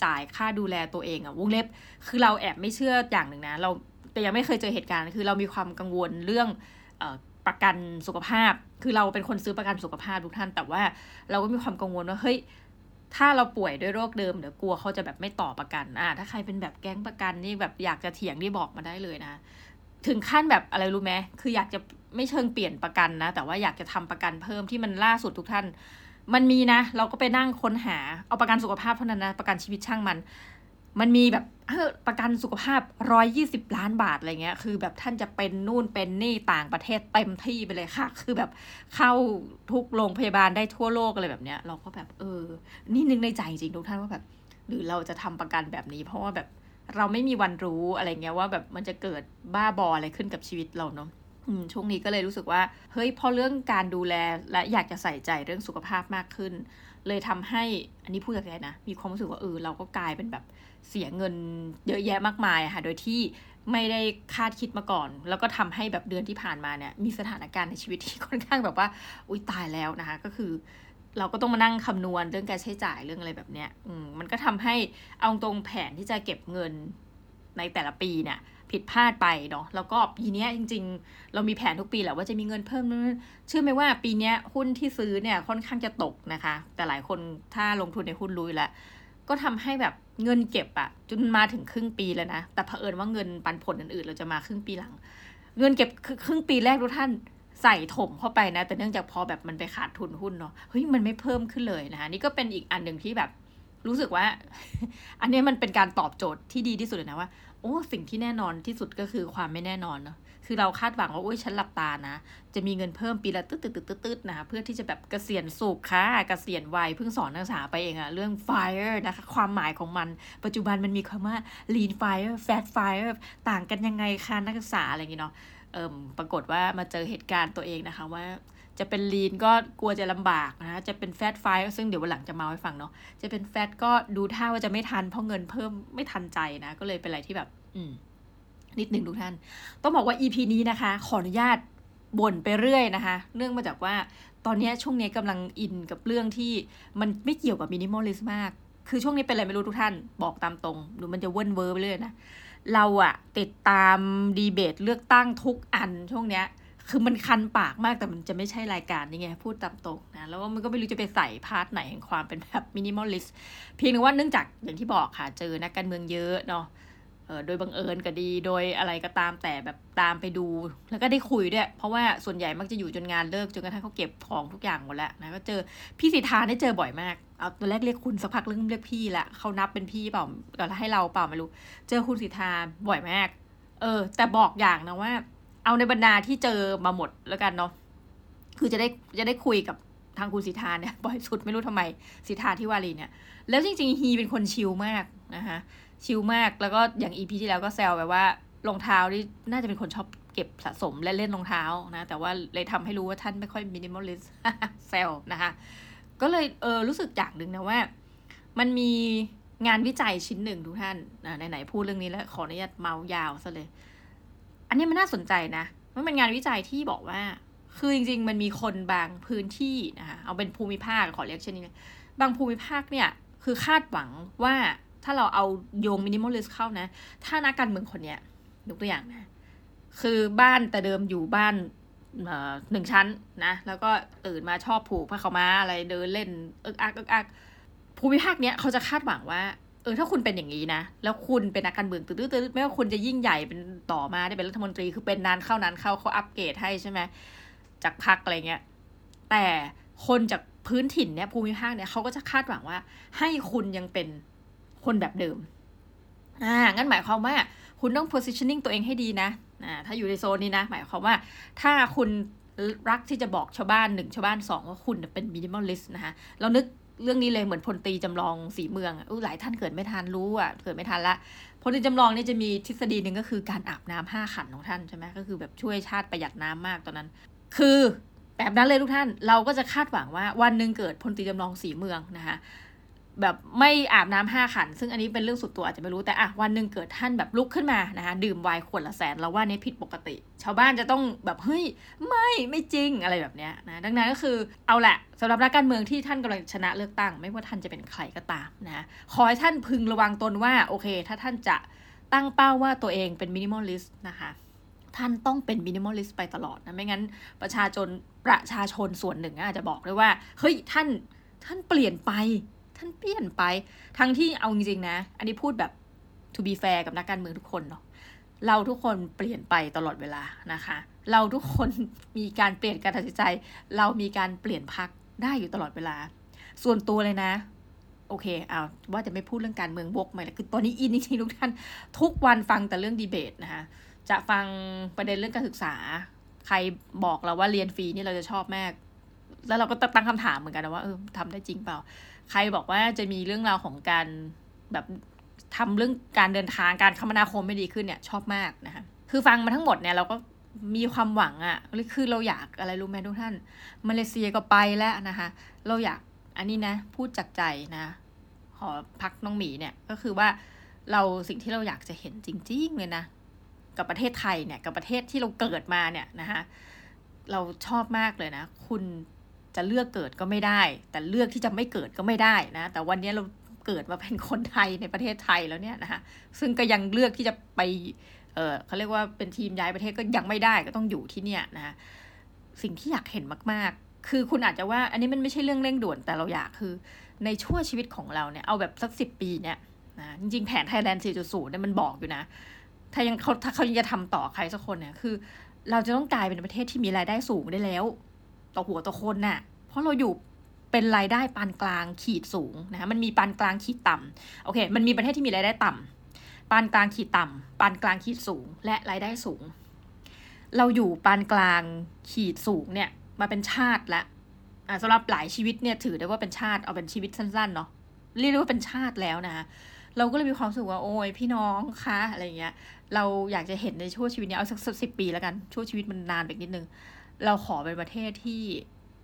จ่ายค่าดูแลตัวเองอะวงเล็บ คือเราแอบไม่เชื่ออย่างหนึ่งนะ เรา แต่ยังไม่เคยเจอเหตุการณ์ คือเรามีความกังวลเรื่องอประกันสุขภาพ คือเราเป็นคนซื้อประกันสุขภาพทุกท่าน แต่ว่าเราก็มีความกังวลว่า เฮ้ย ถ้าเราป่วยด้วยโรคเดิมเดี๋ยวกลัวเขาจะแบบไม่ต่อประกัน อ่า ถ้าใครเป็นแบบแก๊งประกันนี่แบบอยากจะเถียงนี่บอกมาได้เลยนะ ถึงขั้นแบบอะไรรู้ไหมคืออยากจะไม่เชิงเปลี่ยนประกันนะ แต่ว่าอยากจะทำประกันเพิ่มที่มันล่าสุดทุกท่าน มันมีนะ เราก็ไปนั่งค้นหา เอาประกันสุขภาพเท่านั้นนะ ประกันชีวิตช่างมัน มันมีแบบประกันสุขภาพร้อยยี่สิบล้านบาทอะไรเงี้ย คือแบบท่านจะเป็นนู่นเป็นนี่ต่างประเทศเต็มที่ไปเลยค่ะ คือแบบเข้าทุกโรงพยาบาลได้ทั่วโลกอะไรแบบเนี้ย เราก็แบบเออ นี่นึกในใจจริงทุกท่านว่าแบบ หรือเราจะทำประกันแบบนี้ เพราะว่าแบบเราไม่มีวันรู้อะไรเงี้ยว่าแบบมันจะเกิดบ้าบออะไรขึ้นกับชีวิตเราเนาะช่วงนี้ก็เลยรู้สึกว่า เฮ้ยพอเรื่องการดูแลและอยากจะใส่ใจเรื่องสุขภาพมากขึ้น เลยทำให้อันนี้พูดจากใจนะ มีความรู้สึกว่าเออเราก็กลายเป็นแบบเสียเงินเยอะแยะมากมายค่ะ โดยที่ไม่ได้คาดคิดมาก่อน แล้วก็ทำให้แบบเดือนที่ผ่านมาเนี่ย มีสถานการณ์ในชีวิตที่ค่อนข้างแบบว่า อุ้ยตายแล้วนะคะ ก็คือ เราก็ต้องมานั่งคำนวณเรื่องการใช้จ่ายเรื่องอะไรแบบเนี้ย อืมมันก็ทำให้เอาตรงแผนที่จะเก็บเงินในแต่ละปีเนี่ยผิดพลาดไปเนาะแล้วก็ปีนี้จริง ๆ เรามีแผนทุกปีแหละว่าจะมีเงินเพิ่มเชื่อไหมว่าปีนี้หุ้นที่ซื้อเนี่ยค่อนข้างจะตกนะคะ แต่หลายคนถ้าลงทุนในหุ้นรู้แล้ว ก็ทำให้แบบเงินเก็บอะจนมาถึงครึ่งปีแล้วนะ แต่เผอิญว่าเงินปันผลอื่นๆ เราจะมาครึ่งปีหลัง เงินเก็บครึ่งปีแรกทุกท่านใส่ถมเข้าไปนะ แต่เนื่องจากพอแบบมันไปขาดทุนหุ้นเนาะเฮ้ยมันไม่เพิ่มขึ้นเลยนะคะนี่ก็เป็นอีกอันหนึ่งที่แบบ รู้สึกว่า อันนี้มันเป็นการตอบโจทย์ที่ดีที่สุดเลยนะว่า โอ้สิ่งที่แน่นอนที่สุดก็คือความไม่แน่นอนเนาะ คือเราคาดหวังว่าโอ้ยฉันหลับตานะ จะมีเงินเพิ่มปีละตึ๊ดตึ๊ดตึ๊ดตึ๊ดนะคะเพื่อที่จะแบบเกษียณสุขค่ะเกษียณวัยเพิ่งสอนนักศึกษาไปเองอะเรื่อง fire นะคะ ความหมายของมัน ปัจจุบันมันมีคำว่า lean fire fat fire ต่างกันยังไงคะนักศึกษาอะไรอย่างเงี้เนาะเอิมปรากฏว่ามาเจอเหตุการณ์ตัวเองนะคะว่าจะเป็นลีนก็กลัวจะลำบากนะจะเป็น fat FIRE ซึ่งเดี๋ยววันหลังจะมาให้ฟังเนาะ จะเป็น fat ก็ดูท่าว่าจะไม่ทันเพราะเงินเพิ่มไม่ทันใจนะ ก็เลยเป็นอะไรที่แบบ อืม นิดหนึ่งทุกท่าน ต้องบอกว่า EP นี้นะคะ ขออนุญาตบ่นไปเรื่อยนะคะเนื่องมาจากว่าตอนนี้ช่วงนี้กำลังอินกับเรื่องที่มันไม่เกี่ยวกับ minimalist มาก คือช่วงนี้เป็นอะไรไม่รู้ทุกท่าน บอกตามตรงหรือมันจะเวิ่นเว้อไปเรื่อยนะ เราอะติดตามดีเบตเลือกตั้งทุกอันช่วงเนี้ยคือมันคันปากมากแต่มันจะไม่ใช่รายการนี่ไงพูดตามตรงนะแล้วมันก็ไม่รู้จะไปใส่ part ไหนแห่งความเป็นแบบ minimalist เพียงแต่ว่าเนื่องจากอย่างที่บอกค่ะเจอนักการเมืองเยอะเนาะ โดยบังเอิญก็ดีโดยอะไรก็ตามแต่แบบตามไปดู แล้วก็ได้คุยด้วย เพราะว่าส่วนใหญ่มักจะอยู่จนงานเลิกจนกระทั่งเขาเก็บของทุกอย่างหมดแล้วนะก็เจอพี่ศิธาได้เจอบ่อยมากเอาตัวแรกเรียกคุณสักพักเริ่มเรียกพี่ละเขานับเป็นพี่เปล่าก็ให้เราเปล่าไม่รู้ เจอคุณศิธาบ่อยมาก เออ แต่บอกอย่างนะว่า เอาในบรรดาที่เจอมาหมดแล้วกันเนาะคือจะได้จะได้คุยกับทางคุณศิธาเนี่ยบ่อยสุดไม่รู้ทำไมสิทธาที่วารีเนี่ย แล้วจริงๆ he เป็นคนชิลมากนะคะ ชิลมาก แล้วก็อย่าง EP ที่แล้วก็แซวแบบว่ารองเท้านี่น่าจะเป็นคนชอบเก็บสะสมและเล่นรองเท้านะ แต่ว่าเลยทำให้รู้ว่าท่านไม่ค่อย minimalist แซวนะคะ ก็เลยเออรู้สึกอย่างหนึ่งนะว่า มันมีงานวิจัยชิ้นหนึ่งทุกท่านไหนๆพูดเรื่องนี้แล้วขออนุญาตเมาส์ยาวซะเลย อันนี้มันน่าสนใจนะ มันเป็นงานวิจัยที่บอกว่า คือจริง ๆ มันมีคนบางพื้นที่นะคะเอาเป็นภูมิภาคขอเรียกเช่นนี้ บางภูมิภาคเนี่ย คือคาดหวังว่า ถ้าเราเอาโยงมินิมอลลิสเข้านะ ถ้านักการเมืองคนเนี้ยยกตัวอย่างนะ คือบ้านแต่เดิมอยู่บ้านหนึ่งชั้นนะ แล้วก็ตื่นมาชอบผูกผ้าขาม้าอะไรเดินเล่นเอิกอักเอิกอักภูมิภาคเนี้ยเขาจะคาดหวังว่าเออถ้าคุณเป็นอย่างนี้นะ แล้วคุณเป็นนักการเมืองตื้อๆไม่ว่าคุณจะยิ่งใหญ่เป็นต่อมาได้เป็นรัฐมนตรีคือเป็นนานเข้านานเข้าเขาอัปเกรดให้ใช่ไหมจากพักอะไรเงี้ยแต่คนจากพื้นถิ่นเนี่ยภูมิภาคเนี่ยเขาก็จะคาดหวังว่า ให้คุณยังเป็น คนแบบเดิม อ่า งั้นหมายความว่าคุณต้อง positioning ตัวเองให้ดีนะ อ่า ถ้าอยู่ในโซนนี้นะ หมายความว่าถ้าคุณรักที่จะบอกชาวบ้านหนึ่งชาวบ้านสองว่าคุณเป็น minimalist นะคะ เรานึกเรื่องนี้เลยเหมือนพลตรีจำลองศรีเมืองอู้หลายท่านเกิดไม่ทันรู้อะ เกิดไม่ทันละพลตรีจำลองนี่จะมีทฤษฎีหนึ่งก็คือการอาบน้ำห้าขันของท่านใช่ไหมก็คือแบบช่วยชาติประหยัดน้ำมากตอนนั้น คือแบบนั้นเลยทุกท่าน เราก็จะคาดหวังว่าวันหนึ่งเกิดพลตรีจำลองศรีเมืองนะคะ แบบไม่อาบน้ำห้าขัน ซึ่งอันนี้เป็นเรื่องสุดตัวอาจจะไม่รู้แต่อะวันหนึ่งเกิดท่านแบบลุกขึ้นมานะคะดื่มไวน์ขวดละแสนเราว่านี้ผิดปกติ ชาวบ้านจะต้องแบบเฮ้ยไม่ไม่จริงอะไรแบบเนี้ยนะดังนั้นก็คือเอาแหละสำหรับนักการเมืองที่ท่านกำลังชนะเลือกตั้ง ไม่ว่าท่านจะเป็นใครก็ตามนะขอให้ท่านพึงระวังตนว่าโอเค ถ้าท่านจะตั้งเป้าว่าตัวเองเป็น minimalist นะคะท่านต้องเป็น minimalist ไปตลอดนะ ไม่งั้นประชาชนประชาชนส่วนหนึ่งอาจจะบอกได้ว่า เฮ้ยท่านท่านเปลี่ยนไป ท่านเปลี่ยนไป ทั้งที่เอาจริงๆนะ อันนี้พูดแบบ to be fair กับนักการเมืองทุกคนเนาะเราทุกคนเปลี่ยนไปตลอดเวลานะคะ เราทุกคนมีการเปลี่ยนการตัดสินใจ เรามีการเปลี่ยนพักได้อยู่ตลอดเวลา ส่วนตัวเลยนะ โอเคเอาว่าจะไม่พูดเรื่องการเมืองบกใหม่ละคือตอนนี้อินจริงๆทุกท่าน ทุกวันฟังแต่เรื่องดีเบตนะคะ จะฟังประเด็นเรื่องการศึกษา ใครบอกเราว่าเรียนฟรีนี่เราจะชอบมาก แล้วเราก็ตั้งคำถามเหมือนกันนะว่าเออทำได้จริงเปล่า ใครบอกว่าจะมีเรื่องราวของการแบบทำเรื่องการเดินทางการคมนาคมไม่ดีขึ้นเนี่ย ชอบมากนะคะคือฟังมาทั้งหมดเนี่ยเราก็มีความหวังอะ่ะคือเราอยากอะไรรู้ไหมทุกท่าน มาเลเซียก็ไปแล้วนะคะ เราอยากอันนี้นะ พูดจากใจนะ ขอพักน้องหมีเนี่ยก็คือว่าเราสิ่งที่เราอยากจะเห็นจริง ๆ เลยนะ กับประเทศไทยเนี่ย กับประเทศที่เราเกิดมาเนี่ยนะคะเราชอบมากเลยนะ คุณ จะเลือกเกิดก็ไม่ได้ แต่เลือกที่จะไม่เกิดก็ไม่ได้นะ แต่วันนี้เราเกิดมาเป็นคนไทยในประเทศไทยแล้วเนี่ยนะคะซึ่งก็ยังเลือกที่จะไปเออเขาเรียกว่าเป็นทีมย้ายประเทศก็ยังไม่ได้ก็ต้องอยู่ที่เนี่ยนะคะสิ่งที่อยากเห็นมากๆ คือคุณอาจจะว่าอันนี้มันไม่ใช่เรื่องเร่งด่วนแต่เราอยากคือในช่วงชีวิตของเราเนี่ยเอาแบบสักสิบปีเนี่ยนะจริงๆ แผนไทยแลนด์ 4.0 เนี่ยมันบอกอยู่นะ ถ้ายังเขาถ้าเขายังจะทำต่อใครสักคนเนี่ยคือ เราจะต้องกลายเป็นประเทศที่มีรายได้สูงได้แล้ว ต่อหัวต่อคนน่ะราะเราอยู่เป็นรายได้ปานกลางขีดสูงนะคะมันมีปานกลางขีดต่ำโอเค มันมีประเทศที่มีรายได้ต่ำปานกลางขีดต่ำปานกลางขีดสูง และรายได้สูง เราอยู่ปานกลางขีดสูงเนี่ยมาเป็นชาติละอ่าสำหรับหลายชีวิตเนี่ยถือได้ว่าเป็นชาติเอาเป็นชีวิตสั้นๆเนาะเรียกได้ว่าเป็นชาติแล้วนะคะเราก็เลยมีความสึกว่าโอ้ยพี่น้องคะอะไรเงี้ย เราอยากจะเห็นในช่วงชีวิตนี้เอาสักสิบปีแล้วกันช่วงชีวิตมันนานไปนิดนึง เราขอเป็นประเทศที่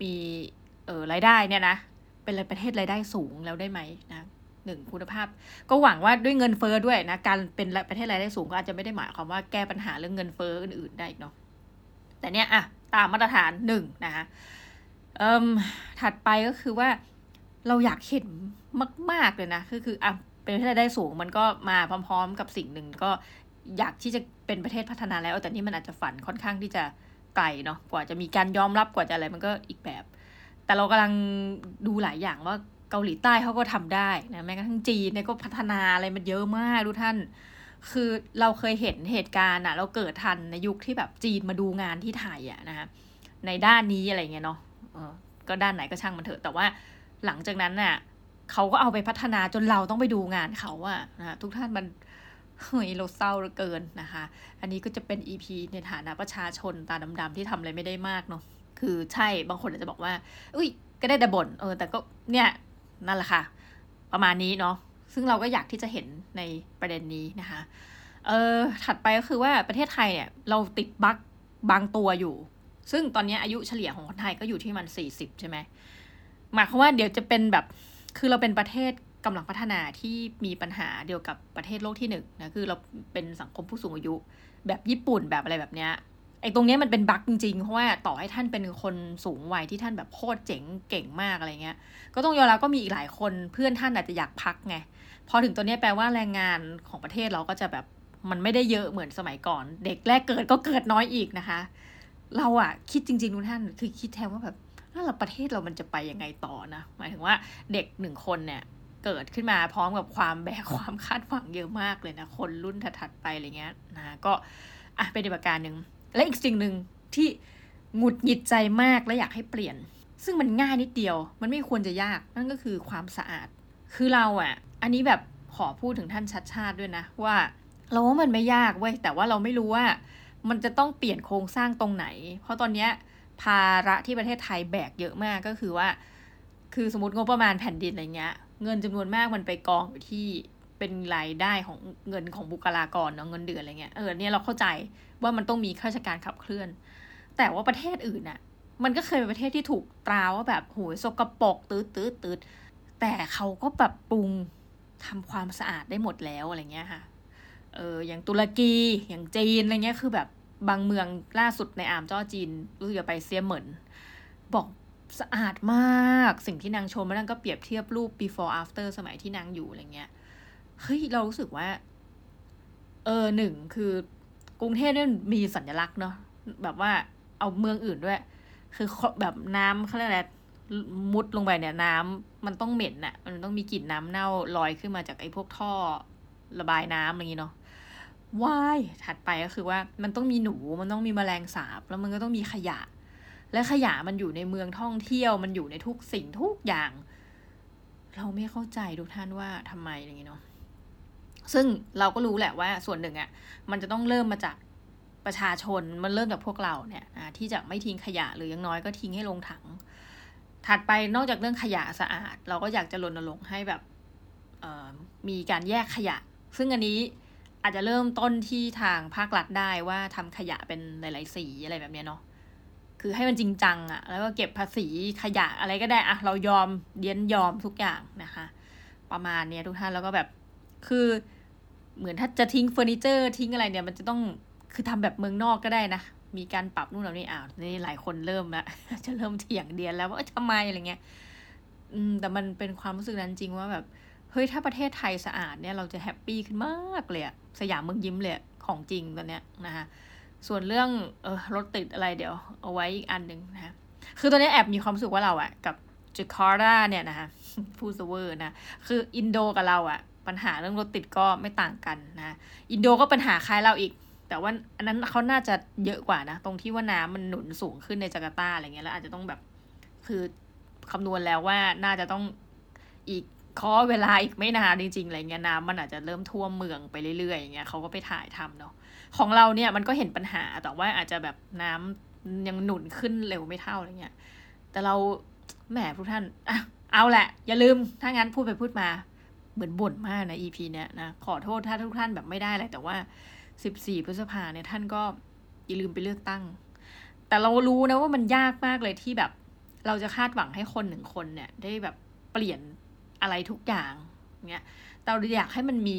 มีเออรายได้เนี่ยนะเป็นประเทศรายได้สูงแล้วได้ไหมนะหนึ่งคุณภาพ ก็หวังว่าด้วยเงินเฟอ้อด้วยนะการเป็นประเทศรายได้สูงก็อาจจะไม่ได้หมายความว่าแก้ปัญหาเรื่องเงินเฟอ้ออื่นๆได้เนาะแต่เนี้ยอะตามมาตรฐานหนึ่งนะคะเอ่มถัดไปก็คือว่าเราอยากเห็นมาก ๆเลยนะคือคืออะเป็นประเทศรายได้สูงมันก็มาพร้อม ๆ กับสิ่งหนึ่งก็อยากที่จะเป็นประเทศพัฒนาแล้ว แต่นี่มันอาจจะฝันค่อนข้างที่จะ ไกลเนาะกว่าจะมีการยอมรับกว่าจะอะไรมันก็อีกแบบ แต่เรากำลังดูหลายอย่างว่าเกาหลีใต้เขาก็ทำได้นะแม้กระทั่งจีนเนี่ยก็พัฒนาอะไรมันเยอะมากทุกท่าน คือเราเคยเห็นเหตุการณ์อะเราเกิดทันในยุคที่แบบจีนมาดูงานที่ไทยอะนะคะในด้านนี้อะไรเงี้ยเนาะก็ด้านไหนก็ช่างมันเถอะ แต่ว่าหลังจากนั้นน่ะเขาก็เอาไปพัฒนาจนเราต้องไปดูงานเขาอะนะทุกท่านมัน เฮ้ยเราเศร้าเหลือเกินนะคะ อันนี้ก็จะเป็น EP ในฐานะประชาชนตาดำๆที่ทำอะไรไม่ได้มากเนาะคือใช่บางคนอาจจะบอกว่า อุ้ย ก็ได้แต่บ่นเออแต่ก็เนี่ยนั่นแหละค่ะ ประมาณนี้เนาะซึ่งเราก็อยากที่จะเห็นในประเด็นนี้นะคะเออถัดไปก็คือว่าประเทศไทยเนี่ยเราติดบั๊กบางตัวอยู่ ซึ่งตอนนี้อายุเฉลี่ยของคนไทยก็อยู่ที่มันสี่สิบใช่ไหมหมายความว่าเดี๋ยวจะเป็นแบบคือเราเป็นประเทศ กำลังพัฒนาที่มีปัญหาเดียวกับประเทศโลกที่หนึ่งนะคือเราเป็นสังคมผู้สูงอายุ แบบญี่ปุ่นแบบอะไรแบบเนี้ยไอ้ตรงนี้มันเป็นบั๊กจริงๆ เพราะว่าต่อให้ท่านเป็นคนสูงวัยที่ท่านแบบโคตรเจ๋งเก่งมากอะไรเงี้ย ก็ต้องยอมรับก็มีอีกหลายคนเพื่อนท่านอาจจะอยากพักไง พอถึงตัวนี้แปลว่าแรงงานของประเทศเราก็จะแบบมันไม่ได้เยอะเหมือนสมัยก่อน เด็กแรกเกิดก็เกิดน้อยอีกนะคะ เราอะคิดจริงๆทุกท่านคือคิดแทนว่าแบบแล้วประเทศเรามันจะไปยังไงต่อนะ หมายถึงว่าเด็กหนึ่งคนเนี่ย เกิดขึ้นมาพร้อมกับความแบกความคาดหวังเยอะมากเลยนะ คนรุ่นถัดๆไปอะไรเงี้ยนะก็อะเป็นอีกประการหนึ่งและอีกสิ่งหนึ่งที่หงุดหงิดใจมากและอยากให้เปลี่ยน ซึ่งมันง่ายนิดเดียว มันไม่ควรจะยากนั่นก็คือความสะอาด คือเราอะ่ะ อันนี้แบบขอพูดถึงท่านชัดชาติด้วยนะ ว่าเราว่ามันไม่ยากเว้ยแต่ว่าเราไม่รู้ว่า มันจะต้องเปลี่ยนโครงสร้างตรงไหน เพราะตอนเนี้ยภาระที่ประเทศไทยแบกเยอะมากก็คือว่า คือสมมติงบประมาณแผ่นดินอะไรเงี้ย เงินจำนวนมากมันไปกองอยู่ที่เป็นรายได้ของเงินของบุคลากรเนาะเงินเดือนอะไรเงี้ยเออเนี่ยเราเข้าใจว่ามันต้องมีข้าราชการขับเคลื่อน แต่ว่าประเทศอื่นน่ะมันก็เคยเป็นประเทศที่ถูกตราว่าแบบโหยสกรปรกตืดตืดตืดแต่เขาก็ปรับปรุงทำความสะอาดได้หมดแล้วอะไรเงี้ยค่ะเอออย่างตุรกีอย่างจีนอะไรเงี้ยคือแบบบางเมืองล่าสุดในอามจ้อจีนรู้สึกไปเซียเหมือนบอก สะอาดมากสิ่งที่นางชมแล้วนางก็เปรียบเทียบรูป before after สมัยที่นางอยู่อะไรเงี้ยเฮ้ยเรารู้สึกว่า เออหนึ่งคือกรุงเทพเนี่ยมีสัญลักษณ์เนาะแบบว่าเอาเมืองอื่นด้วย คือแบบน้ำเขาเรียกอะไรมุดลงไปเนี่ยน้ำมันต้องเหม็นน่ะมันต้องมีกลิ่นน้ำเน่าลอยขึ้นมาจากไอ้พวกท่อระบายน้ำอะไรอย่างี้เนาะว่ายถัดไปก็คือว่ามันต้องมีหนูมันต้องมีแมลงสาบ แล้วมันก็ต้องมีขยะ และขยะมันอยู่ในเมืองท่องเที่ยวมันอยู่ในทุกสิ่งทุกอย่าง เราไม่เข้าใจทุกท่านว่าทำไมอย่างนี้เนาะซึ่งเราก็รู้แหละว่าส่วนหนึ่งอะ่ะ มันจะต้องเริ่มมาจากประชาชนมันเริ่มจากพวกเราเนี่ยนะที่จะไม่ทิ้งขยะหรือยังน้อยก็ทิ้งให้ลงถัง ถัดไปนอกจากเรื่องขยะสะอาด เราก็อยากจะรณรงค์ให้แบบมีการแยกขยะ ซึ่งอันนี้อาจจะเริ่มต้นที่ทางภาครัฐได้ว่าทำขยะเป็นหลาย ๆ สีอะไรแบบนี้เนาะ คือให้มันจริงจังอะแล้วก็เก็บภาษีขยะอะไรก็ได้อะเรายอมเดียนยอมทุกอย่างนะคะ ประมาณเนี้ยทุกท่านแล้วก็แบบคือเหมือนถ้าจะทิ้งเฟอร์นิเจอร์ทิ้งอะไรเนี่ย มันจะต้องคือทำแบบเมืองนอกก็ได้นะ มีการปรับนู่นแบบนี้อ้าวนี่หลายคนเริ่มแล้วจะเริ่มเถียงเดี๊ยนแล้วว่าทำไมอะไรเงี้ยอืมแต่มันเป็นความรู้สึกนั้นจริงว่าแบบเฮ้ยถ้าประเทศไทยสะอาดเนี่ยเราจะ happy ขึ้นมากเลยอะสยามเมืองยิ้มเลยของจริงตอนเนี้ยนะคะ ส่วนเรื่องเออรถติดอะไรเดี๋ยวเอาไว้อีกอันหนึ่งนะคือตอนนี้แอบมีความรู้สึกว่าเราอะกับจาการ์ตาเนี่ยนะคะพูดเวอร์นะ คืออินโดกับเราอะปัญหาเรื่องรถติดก็ไม่ต่างกันนะ อินโดก็ปัญหาคล้ายเราอีก แต่ว่าอันนั้นเขาน่าจะเยอะกว่านะ ตรงที่ว่าน้ำมันหนุนสูงขึ้นในจาการ์ตาอะไรเงี้ยแล้วอาจจะต้องแบบคือคำนวณแล้วว่าน่าจะต้องอีกขอเวลาอีกไม่นานจริงๆอะไรเงี้ยน้ำมันอาจจะเริ่มท่วมเมืองไปเรื่อยๆอย่างเงี้ยเขาก็ไปถ่ายทำเนาะ ของเราเนี่ยมันก็เห็นปัญหาแต่ว่าอาจจะแบบน้ำยังหนุนขึ้นเร็วไม่เท่าอะไรเงี้ยแต่เราแหมทุกท่านอะเอาแหละ อย่าลืมถ้างั้นพูดไปพูดมาเหมือนบ่นมากนะ EP เนี้ยนะขอโทษถ้าทุกท่านแบบไม่ได้เลยแต่ว่าสิบสี่พฤษภาเนี่ยท่านก็อย่าลืมไปเลือกตั้ง แต่เรารู้นะว่ามันยากมากเลยที่แบบ เราจะคาดหวังให้คนหนึ่งคนเนี่ย ได้แบบเปลี่ยนอะไรทุกอย่างเงี้ยเราอยากให้มันมี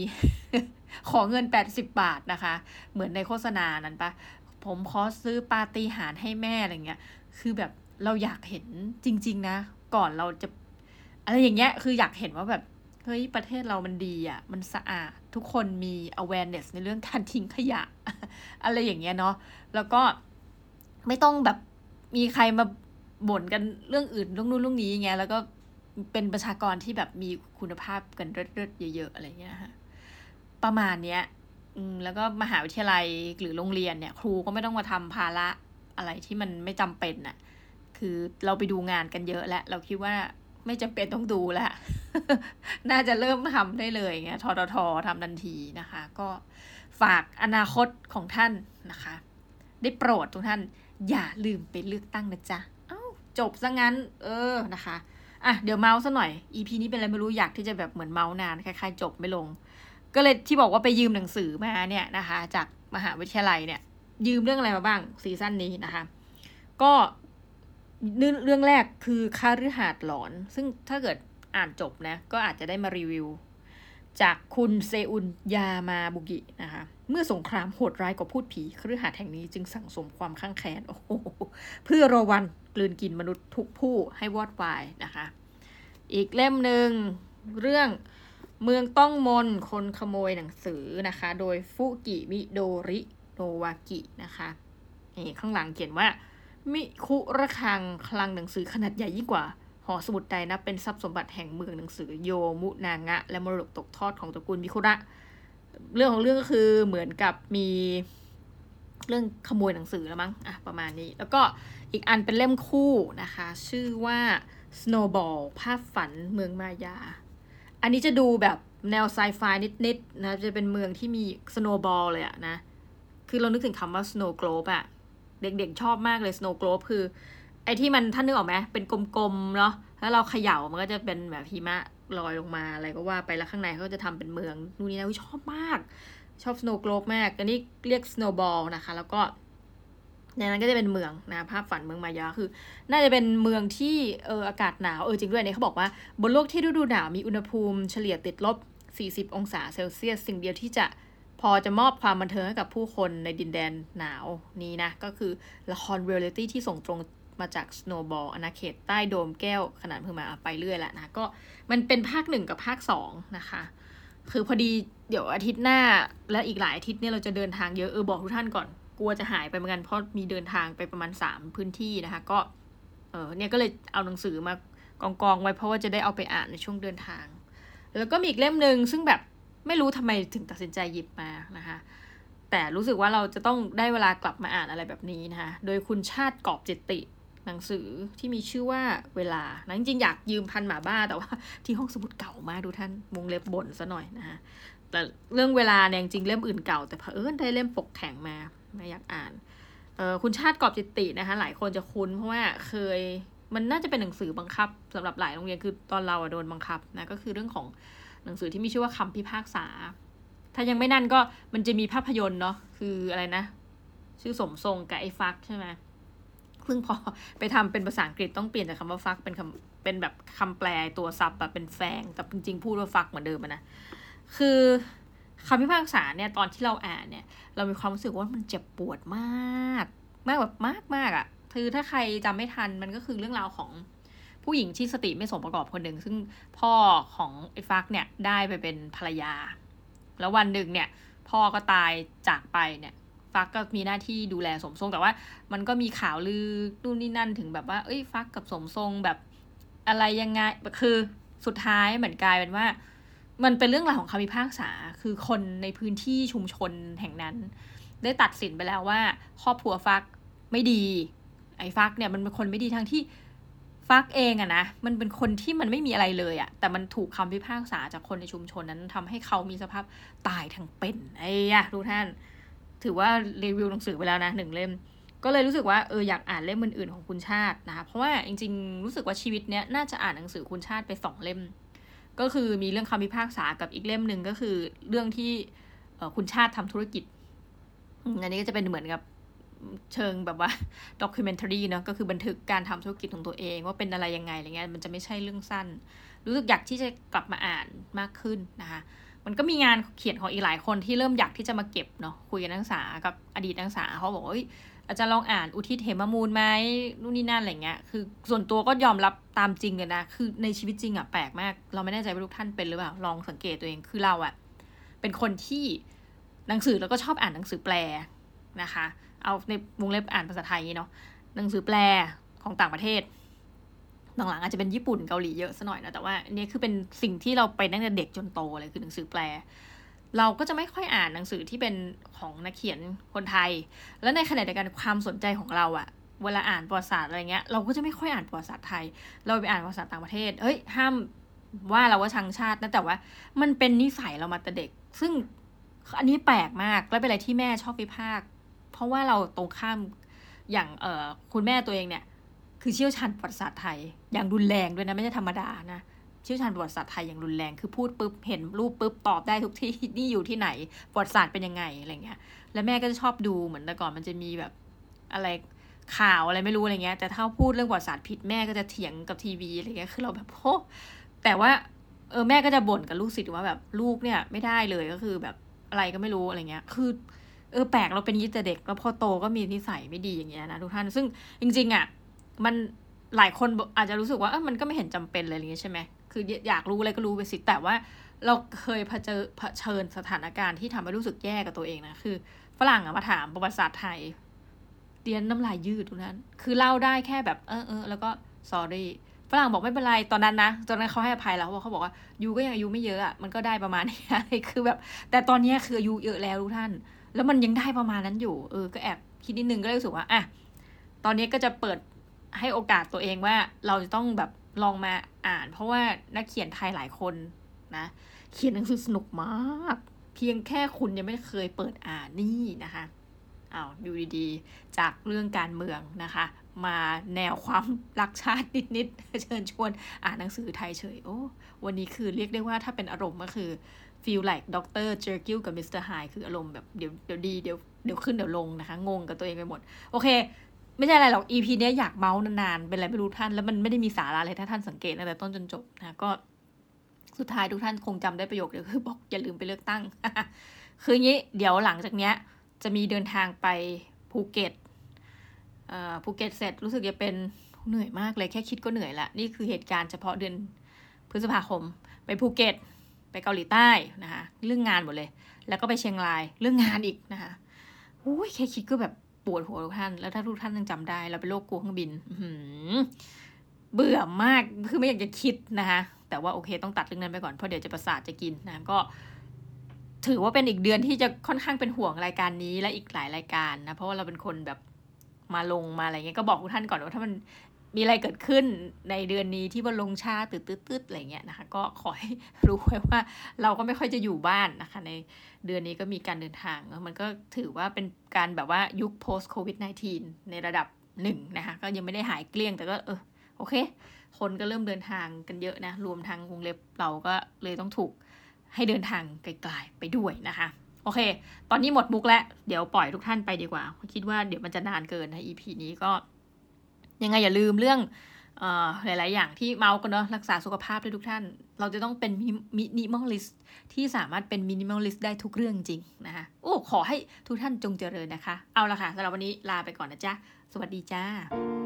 ขอเงินแปดสิบบาทนะคะ เหมือนในโฆษณานั้นปะผมขอซื้อปาฏิหาริย์ให้แม่อะไรเงี้ย คือแบบเราอยากเห็นจริง ๆ นะ ก่อนเราจะอะไรอย่างเงี้ย คืออยากเห็นว่าแบบ เฮ้ย ประเทศเรามันดีอะ่ะ มันสะอาด ทุกคนมี awareness ในเรื่องการทิ้งขยะ อะไรอย่างเงี้ยเนาะ แล้วก็ไม่ต้องแบบมีใครมาบ่นกันเรื่องอื่นเรื่องนู้นเรื่องนี้ไงแล้วก็เป็นประชากรที่แบบมีคุณภาพกันเริดๆเยอะๆอะไรเงี้ยฮะ ประมาณเนี้ยอืมแล้วก็มหาวิทยาลัยหรือโรงเรียนเนี่ย ครูก็ไม่ต้องมาทำภาระอะไรที่มันไม่จำเป็นน่ะ คือเราไปดูงานกันเยอะแล้วเราคิดว่าไม่จำเป็นต้องดูแล้วน่าจะเริ่มทำได้เลยเงี้ยททททำทันทีนะคะ ก็ฝากอนาคตของท่านนะคะ ได้โปรดทุกท่าน อย่าลืมไปเลือกตั้งนะจ๊ะเอ้าจบซะงั้น เออนะคะอะเดี๋ยวเมาส์ซะหน่อย EP นี้เป็นอะไรไม่รู้อยากที่จะแบบเหมือนเมาส์นานคล้ายๆจบไม่ลง ก็เลยที่บอกว่าไปยืมหนังสือมาเนี่ยนะคะ จากมหาวิทยาลัยเนี่ย ยืมเรื่องอะไรมาบ้างซีซั่นนี้นะคะ ก็เรื่องแรกคือคาฤหาดหลอน ซึ่งถ้าเกิดอ่านจบนะ ก็อาจจะได้มารีวิว จากคุณเซอุนยามาบุกินะคะ เมื่อสงครามโหดร้ายกว่าพูดผีคฤหาสน์แห่งนี้จึงสั่งสมความข้างแค้นโอ้โหเพื่อรอวันกลืนกินมนุษย์ทุกผู้ให้วอดวายนะคะ อีกเล่มหนึ่งเรื่อง เมืองต้องมนคนขโมยหนังสือนะคะ โดยฟุกิมิโดริโนวากินะคะนี่ข้างหลังเขียนว่า มิคุระคังคลังหนังสือขนาดใหญ่ยิ่งกว่า หอสมุดใดนะเป็นทรัพย์สมบัติแห่งเมืองหนังสือโยมุนางะ และมรดกตกทอดของตระกูลมิคุระ เรื่องของเรื่องก็คือเหมือนกับมีเรื่องขโมยหนังสือแล้วมั้งอะประมาณนี้ แล้วก็อีกอันเป็นเล่มคู่นะคะ ชื่อว่า Snowball ภาพฝันเมืองมายา อันนี้จะดูแบบแนวไซไฟนิดๆนะ จะเป็นเมืองที่มี Snowball เลยอะนะ คือเรานึกถึงคำว่า Snow Globe อะเด็กๆชอบมากเลย Snow Globe คือ ไอ้ที่มันท่านนึกออกไหมเป็นกลมๆเนาะแล้วเราเขย่ามันก็จะเป็นแบบหิมะลอยลงมาอะไรก็ว่าไปแล้วข้างในเขาจะทำเป็นเมืองนู่นนี่นะชอบมาก ชอบ Snow Globe มาก อันนี้เรียก Snowball นะคะ แล้วก็ ในนั้นก็จะเป็นเมืองนะภาพฝันเมืองมายาคือ น่าจะเป็นเมืองที่เอออากาศหนาวเออจริงด้วยเนี่ยเขาบอกว่าบนโลกที่ฤดูหนาวมีอุณหภูมิเฉลี่ยติดลบ 40 องศาเซลเซียส สิ่งเดียวที่จะพอจะมอบความบันเทิงให้กับผู้คนในดินแดนหนาวนี้นะ ก็คือละครเรียลิตี้ที่ส่งตรงมาจาก Snowball อาณาเขตใต้โดมแก้วขนาดเพิ่งมาไปเรื่อยแหละนะ ก็มันเป็นภาคหนึ่งกับภาคสองนะคะคือพอดีเดี๋ยวอาทิตย์หน้าและอีกหลายอาทิตย์เนี่ยเราจะเดินทางเยอะเออบอกทุกท่านก่อน กลัวจะหายไปเหมือนกันเพราะมีเดินทางไปประมาณสามพื้นที่นะคะ ก็เออเนี่ยก็เลยเอาหนังสือมากองกองไว้เพราะว่าจะได้เอาไปอ่านในช่วงเดินทาง แล้วก็มีอีกเล่มหนึ่งซึ่งแบบไม่รู้ทำไมถึงตัดสินใจหยิบมานะคะ แต่รู้สึกว่าเราจะต้องได้เวลากลับมาอ่านอะไรแบบนี้นะคะ โดยคุณชาติกอบจิตติหนังสือที่มีชื่อว่าเวลานะจริงๆอยากยืมพันหมาบ้าแต่ว่าที่ห้องสมุดเก่ามากดูท่านวงเล็บบ่นซะหน่อยนะคะแต่เรื่องเวลาเนี่ยจริงเล่มอื่นเก่าแต่เผอิญได้เล่มปกแข็งมา ไม่อยากอ่านเออคุณชาติกอบจิตตินะคะ หลายคนจะคุ้นเพราะว่าเคยมันน่าจะเป็นหนังสือบังคับสำหรับหลายโรงเรียนคือตอนเราโดนบังคับนะก็คือเรื่องของหนังสือที่มีชื่อว่าคำพิพากษา ถ้ายังไม่นั่นก็มันจะมีภาพยนตร์เนาะคืออะไรนะ ชื่อสมทรงกับไอ้ฟักใช่ไหมซึ่งพอไปทำเป็นภาษาอังกฤษต้องเปลี่ยนจากคำว่าฟักเป็นคำเป็นแบบคำแปลตัวซับแบบเป็นแฟงแต่จริงๆพูดว่าฟักเหมือนเดิมนะคือ คำพิพากษาเนี่ยตอนที่เราอ่านเนี่ย เรามีความรู้สึกว่ามันเจ็บปวดมาก มากแบบมากมากอะ่ะคือถ้าใครจำไม่ทันมันก็คือเรื่องราวของผู้หญิงที่สติไม่สมประกอบคนหนึ่ง ซึ่งพ่อของไอ้ฟักเนี่ยได้ไปเป็นภรรยา แล้ววันหนึ่งเนี่ย พ่อก็ตายจากไปเนี่ยฟักก็มีหน้าที่ดูแลสมทรง แต่ว่ามันก็มีข่าวลือนู่นนี่นั่นถึงแบบว่า เอ้ยฟักกับสมทรงแบบอะไรยังไงคือสุดท้ายเหมือนกลายเป็นว่า มันเป็นเรื่องราวของคำพิพากษา คือคนในพื้นที่ชุมชนแห่งนั้น ได้ตัดสินไปแล้วว่า ครอบครัวฟักไม่ดี ไอ้ฟักเนี่ยมันเป็นคนไม่ดีทั้งที่ฟักเองอะนะ มันเป็นคนที่มันไม่มีอะไรเลยอะแต่มันถูกคำพิพากษาจากคนในชุมชนนั้นทำให้เขามีสภาพตายทั้งเป็นไอ้ยะทุกท่าน ถือว่ารีวิวหนังสือไปแล้วนะหนึ่งเล่ม ก็เลยรู้สึกว่าเอออยากอ่านเล่มอื่นๆของคุณชาตินะคะเพราะว่าจริง ๆ รู้สึกว่าชีวิตเนี้ยน่าจะอ่านหนังสือคุณชาติไปสองเล่ม ก็คือมีเรื่องคำพิพากษากับอีกเล่มหนึ่งก็คือเรื่องที่คุณชาติทำธุรกิจ อันนี้ก็จะเป็นเหมือนกับเชิงแบบว่าด็อกิเมนทารีเนาะก็คือบันทึกการทำธุรกิจของตัวเองว่าเป็นอะไรยังไงอะไรเงี้ยมันจะไม่ใช่เรื่องสั้น รู้สึกอยากที่จะกลับมาอ่านมากขึ้นนะคะมันก็มีงานเขียนของอีกหลายคนที่เริ่มอยากที่จะมาเก็บเนาะคุยกับนักศึกษากับอดีตนักศึกษาเขาบอกว่า อาจารย์ลองอ่านอุทิศเหมมูลไหมนู่นนี่นั่นอะไรเงี้ย คือส่วนตัวก็ยอมรับตามจริงเลยนะ คือในชีวิตจริงอะแปลกมาก เราไม่แน่ใจว่าทุกท่านเป็นหรือเปล่า ลองสังเกตตัวเอง คือเราอะเป็นคนที่หนังสือแล้วก็ชอบอ่านหนังสือแปลนะคะ เอาในวงเล็บอ่านภาษาไทยเนาะ หนังสือแปลของต่างประเทศ หลังๆอาจจะเป็นญี่ปุ่นเกาหลีเยอะซะหน่อยนะ แต่ว่าอันนี้คือเป็นสิ่งที่เราไปตั้งแต่เด็กจนโตเลยคือหนังสือแปล เราก็จะไม่ค่อยอ่านหนังสือที่เป็นของนักเขียนคนไทย แล้วในขณะเดียวกันความสนใจของเราอะเวลาอ่านประวัติศาสตร์อะไรเงี้ยเราก็จะไม่ค่อยอ่านประวัติศาสตร์ไทย เราไปอ่านประวัติศาสตร์ต่างประเทศเฮ้ยห้ามว่าเราว่าชังชาตินะแต่ว่ามันเป็นนิสัยเรามาแต่เด็ก ซึ่งอันนี้แปลกมากและเป็นอะไรที่แม่ชอบวิพากษ์เพราะว่าเราตรงข้ามอย่างเออคุณแม่ตัวเองเนี่ย คือเชี่ยวชาญประวัติศาสตร์ไทย อย่างรุนแรงด้วยนะไม่ใช่ธรรมดานะ เชี่ยวชาญประวัติศาสตร์ไทยอย่างรุนแรงคือพูดปุ๊บเห็นรูปปุ๊บตอบได้ทุกที่นี่อยู่ที่ไหนประวัติศาสตร์เป็นยังไงอะไรเงี้ยแล้วแม่ก็จะชอบดูเหมือนแต่ก่อนมันจะมีแบบอะไรข่าวอะไรไม่รู้อะไรเงี้ยแต่ถ้าพูดเรื่องประวัติศาสตร์ผิดแม่ก็จะเถียงกับทีวีอะไรเงี้ยคือเราแบบโอ้แต่ว่าเออแม่ก็จะบ่นกับลูกศิษย์ว่าแบบลูกเนี่ยไม่ได้เลยก็คือแบบอะไรก็ไม่รู้อะไรเงี้ย คือเออแปลกเราเป็นยี่แต่เด็กแล้วพอโตก็มีนิสัยไม่ดีอย่างเงี้ยนะทุกท่านซึ่งจริง ๆอะมันหลายคนอาจจะรู้สึกว่าเออมันก็ไม่เห็นจำเป็นเลยอย่างเงี้ยใช่ไหม คืออยากรู้อะไรก็รู้ไปสิ แต่ว่าเราเคยเผชิญเผชิญสถานการณ์ที่ทำให้รู้สึกแย่กับตัวเองนะ คือ ฝรั่งอะมาถามประวัติศาสตร์ไทยเรียนน้ำลายยืดทุกนั้น คือเล่าได้แค่แบบเออเออแล้วก็ sorry ฝรั่งบอกไม่เป็นไร ตอนนั้นนะ ตอนนั้นเขาให้อภัยแล้วเพราะเขาบอกว่ายูก็ยังอายุไม่เยอะอะ มันก็ได้ประมาณนี้คือแบบ แต่ตอนนี้คืออายุเยอะแล้วทุกท่าน แล้วมันยังได้ประมาณนั้นอยู่ เออ ก็แอบคิดนิดนึงก็เลยรู้สึกว่า อะ ตอนนี้ก็จะเปิดให้โอกาสตัวเองว่า เราจะต้องแบบ ลองมาอ่าน เพราะว่านักเขียนไทยหลายคนนะ เขียนหนังสือสนุกมาก เพียงแค่คุณยังไม่เคยเปิดอ่านนี่นะคะอา้าวอยู่ดีๆ จากเรื่องการเมืองนะคะ มาแนวความรักชาตินิดๆ เชิญชวนอ่านหนังสือไทยเฉย โอ้ วันนี้คือเรียกได้ว่าถ้าเป็นอารมณ์ก็คือ feel like Doctor Jekyll กับ Mister Hyde คืออารมณ์แบบเดี๋ยวเดี๋ยวดีเดี๋ยวเดี๋ยวขึ้นเดี๋ยวลงนะคะ งงกับตัวเองไปหมด โอเค ไม่ใช่อะไรหรอก EP เนี้ยอยากเม้าท์นานๆ เป็นอะไรไม่รู้ท่าน แล้วมันไม่ได้มีสาระเลยถ้าท่านสังเกตตั้งแต่ต้นจนจบนะก็สุดท้ายทุกท่านคงจำได้ประโยคเดียวคือบอกอย่าลืมไปเลือกตั้ง คืองี้เดี๋ยวหลังจากเนี้ย จะมีเดินทางไปภูเก็ตภูเก็ตเสร็จรู้สึกจะเป็นเหนื่อยมากเลยแค่คิดก็เหนื่อยละนี่คือเหตุการณ์เฉพาะเดือนพฤษภาคม ไปภูเก็ต ไปเกาหลีใต้นะคะเรื่องงานหมดเลย แล้วก็ไปเชียงรายเรื่องงานอีกนะคะโอ้ยแค่คิดก็แบบ ปวดหัวทุกท่าน แล้วถ้าทุกท่านยังจำได้ เราเป็นโรคกลัวเครื่องบินเบื่อมาก คือไม่อยากจะคิดนะคะแต่ว่าโอเคต้องตัดเรื่องนั้นไปก่อน เพราะเดี๋ยวจะประสาทจะกินนะ ก็ ถือว่าเป็นอีกเดือนที่จะค่อนข้างเป็นห่วงรายการนี้และอีกหลายรายการนะ เพราะว่าเราเป็นคนแบบมาลงมาอะไรเงี้ย ก็บอกทุกท่านก่อนว่าถ้ามัน มีอะไรเกิดขึ้นในเดือนนี้ที่ว่าลงชาตืดตืดๆอะไรเงี้ยนะคะ ก็ขอให้รู้ไว้ว่าเราก็ไม่ค่อยจะอยู่บ้านนะคะ ในเดือนนี้ก็มีการเดินทาง มันก็ถือว่าเป็นการแบบว่ายุค post covid 19ในระดับหนึ่งนะคะก็ยังไม่ได้หายเกลี้ยงแต่ก็เออโอเค คนก็เริ่มเดินทางกันเยอะนะ รวมทางวงเล็บเราก็เลยต้องถูกให้เดินทางไกลๆไปด้วยนะคะโอเค ตอนนี้หมดมุกแล้ว เดี๋ยวปล่อยทุกท่านไปดีกว่าคิดว่าเดี๋ยวมันจะนานเกินนะ EP นี้ก็ ยังไงอย่าลืมเรื่องหลาย ๆ อย่างที่เม้าท์กันเนาะรักษาสุขภาพด้วยทุกท่าน เราจะต้องเป็น minimalist ที่สามารถเป็น minimalist ได้ทุกเรื่องจริงนะคะโอ้ขอให้ทุกท่านจงเจริญนะคะ เอาละค่ะสำหรับวันนี้ลาไปก่อนนะจ๊ะ สวัสดีจ้า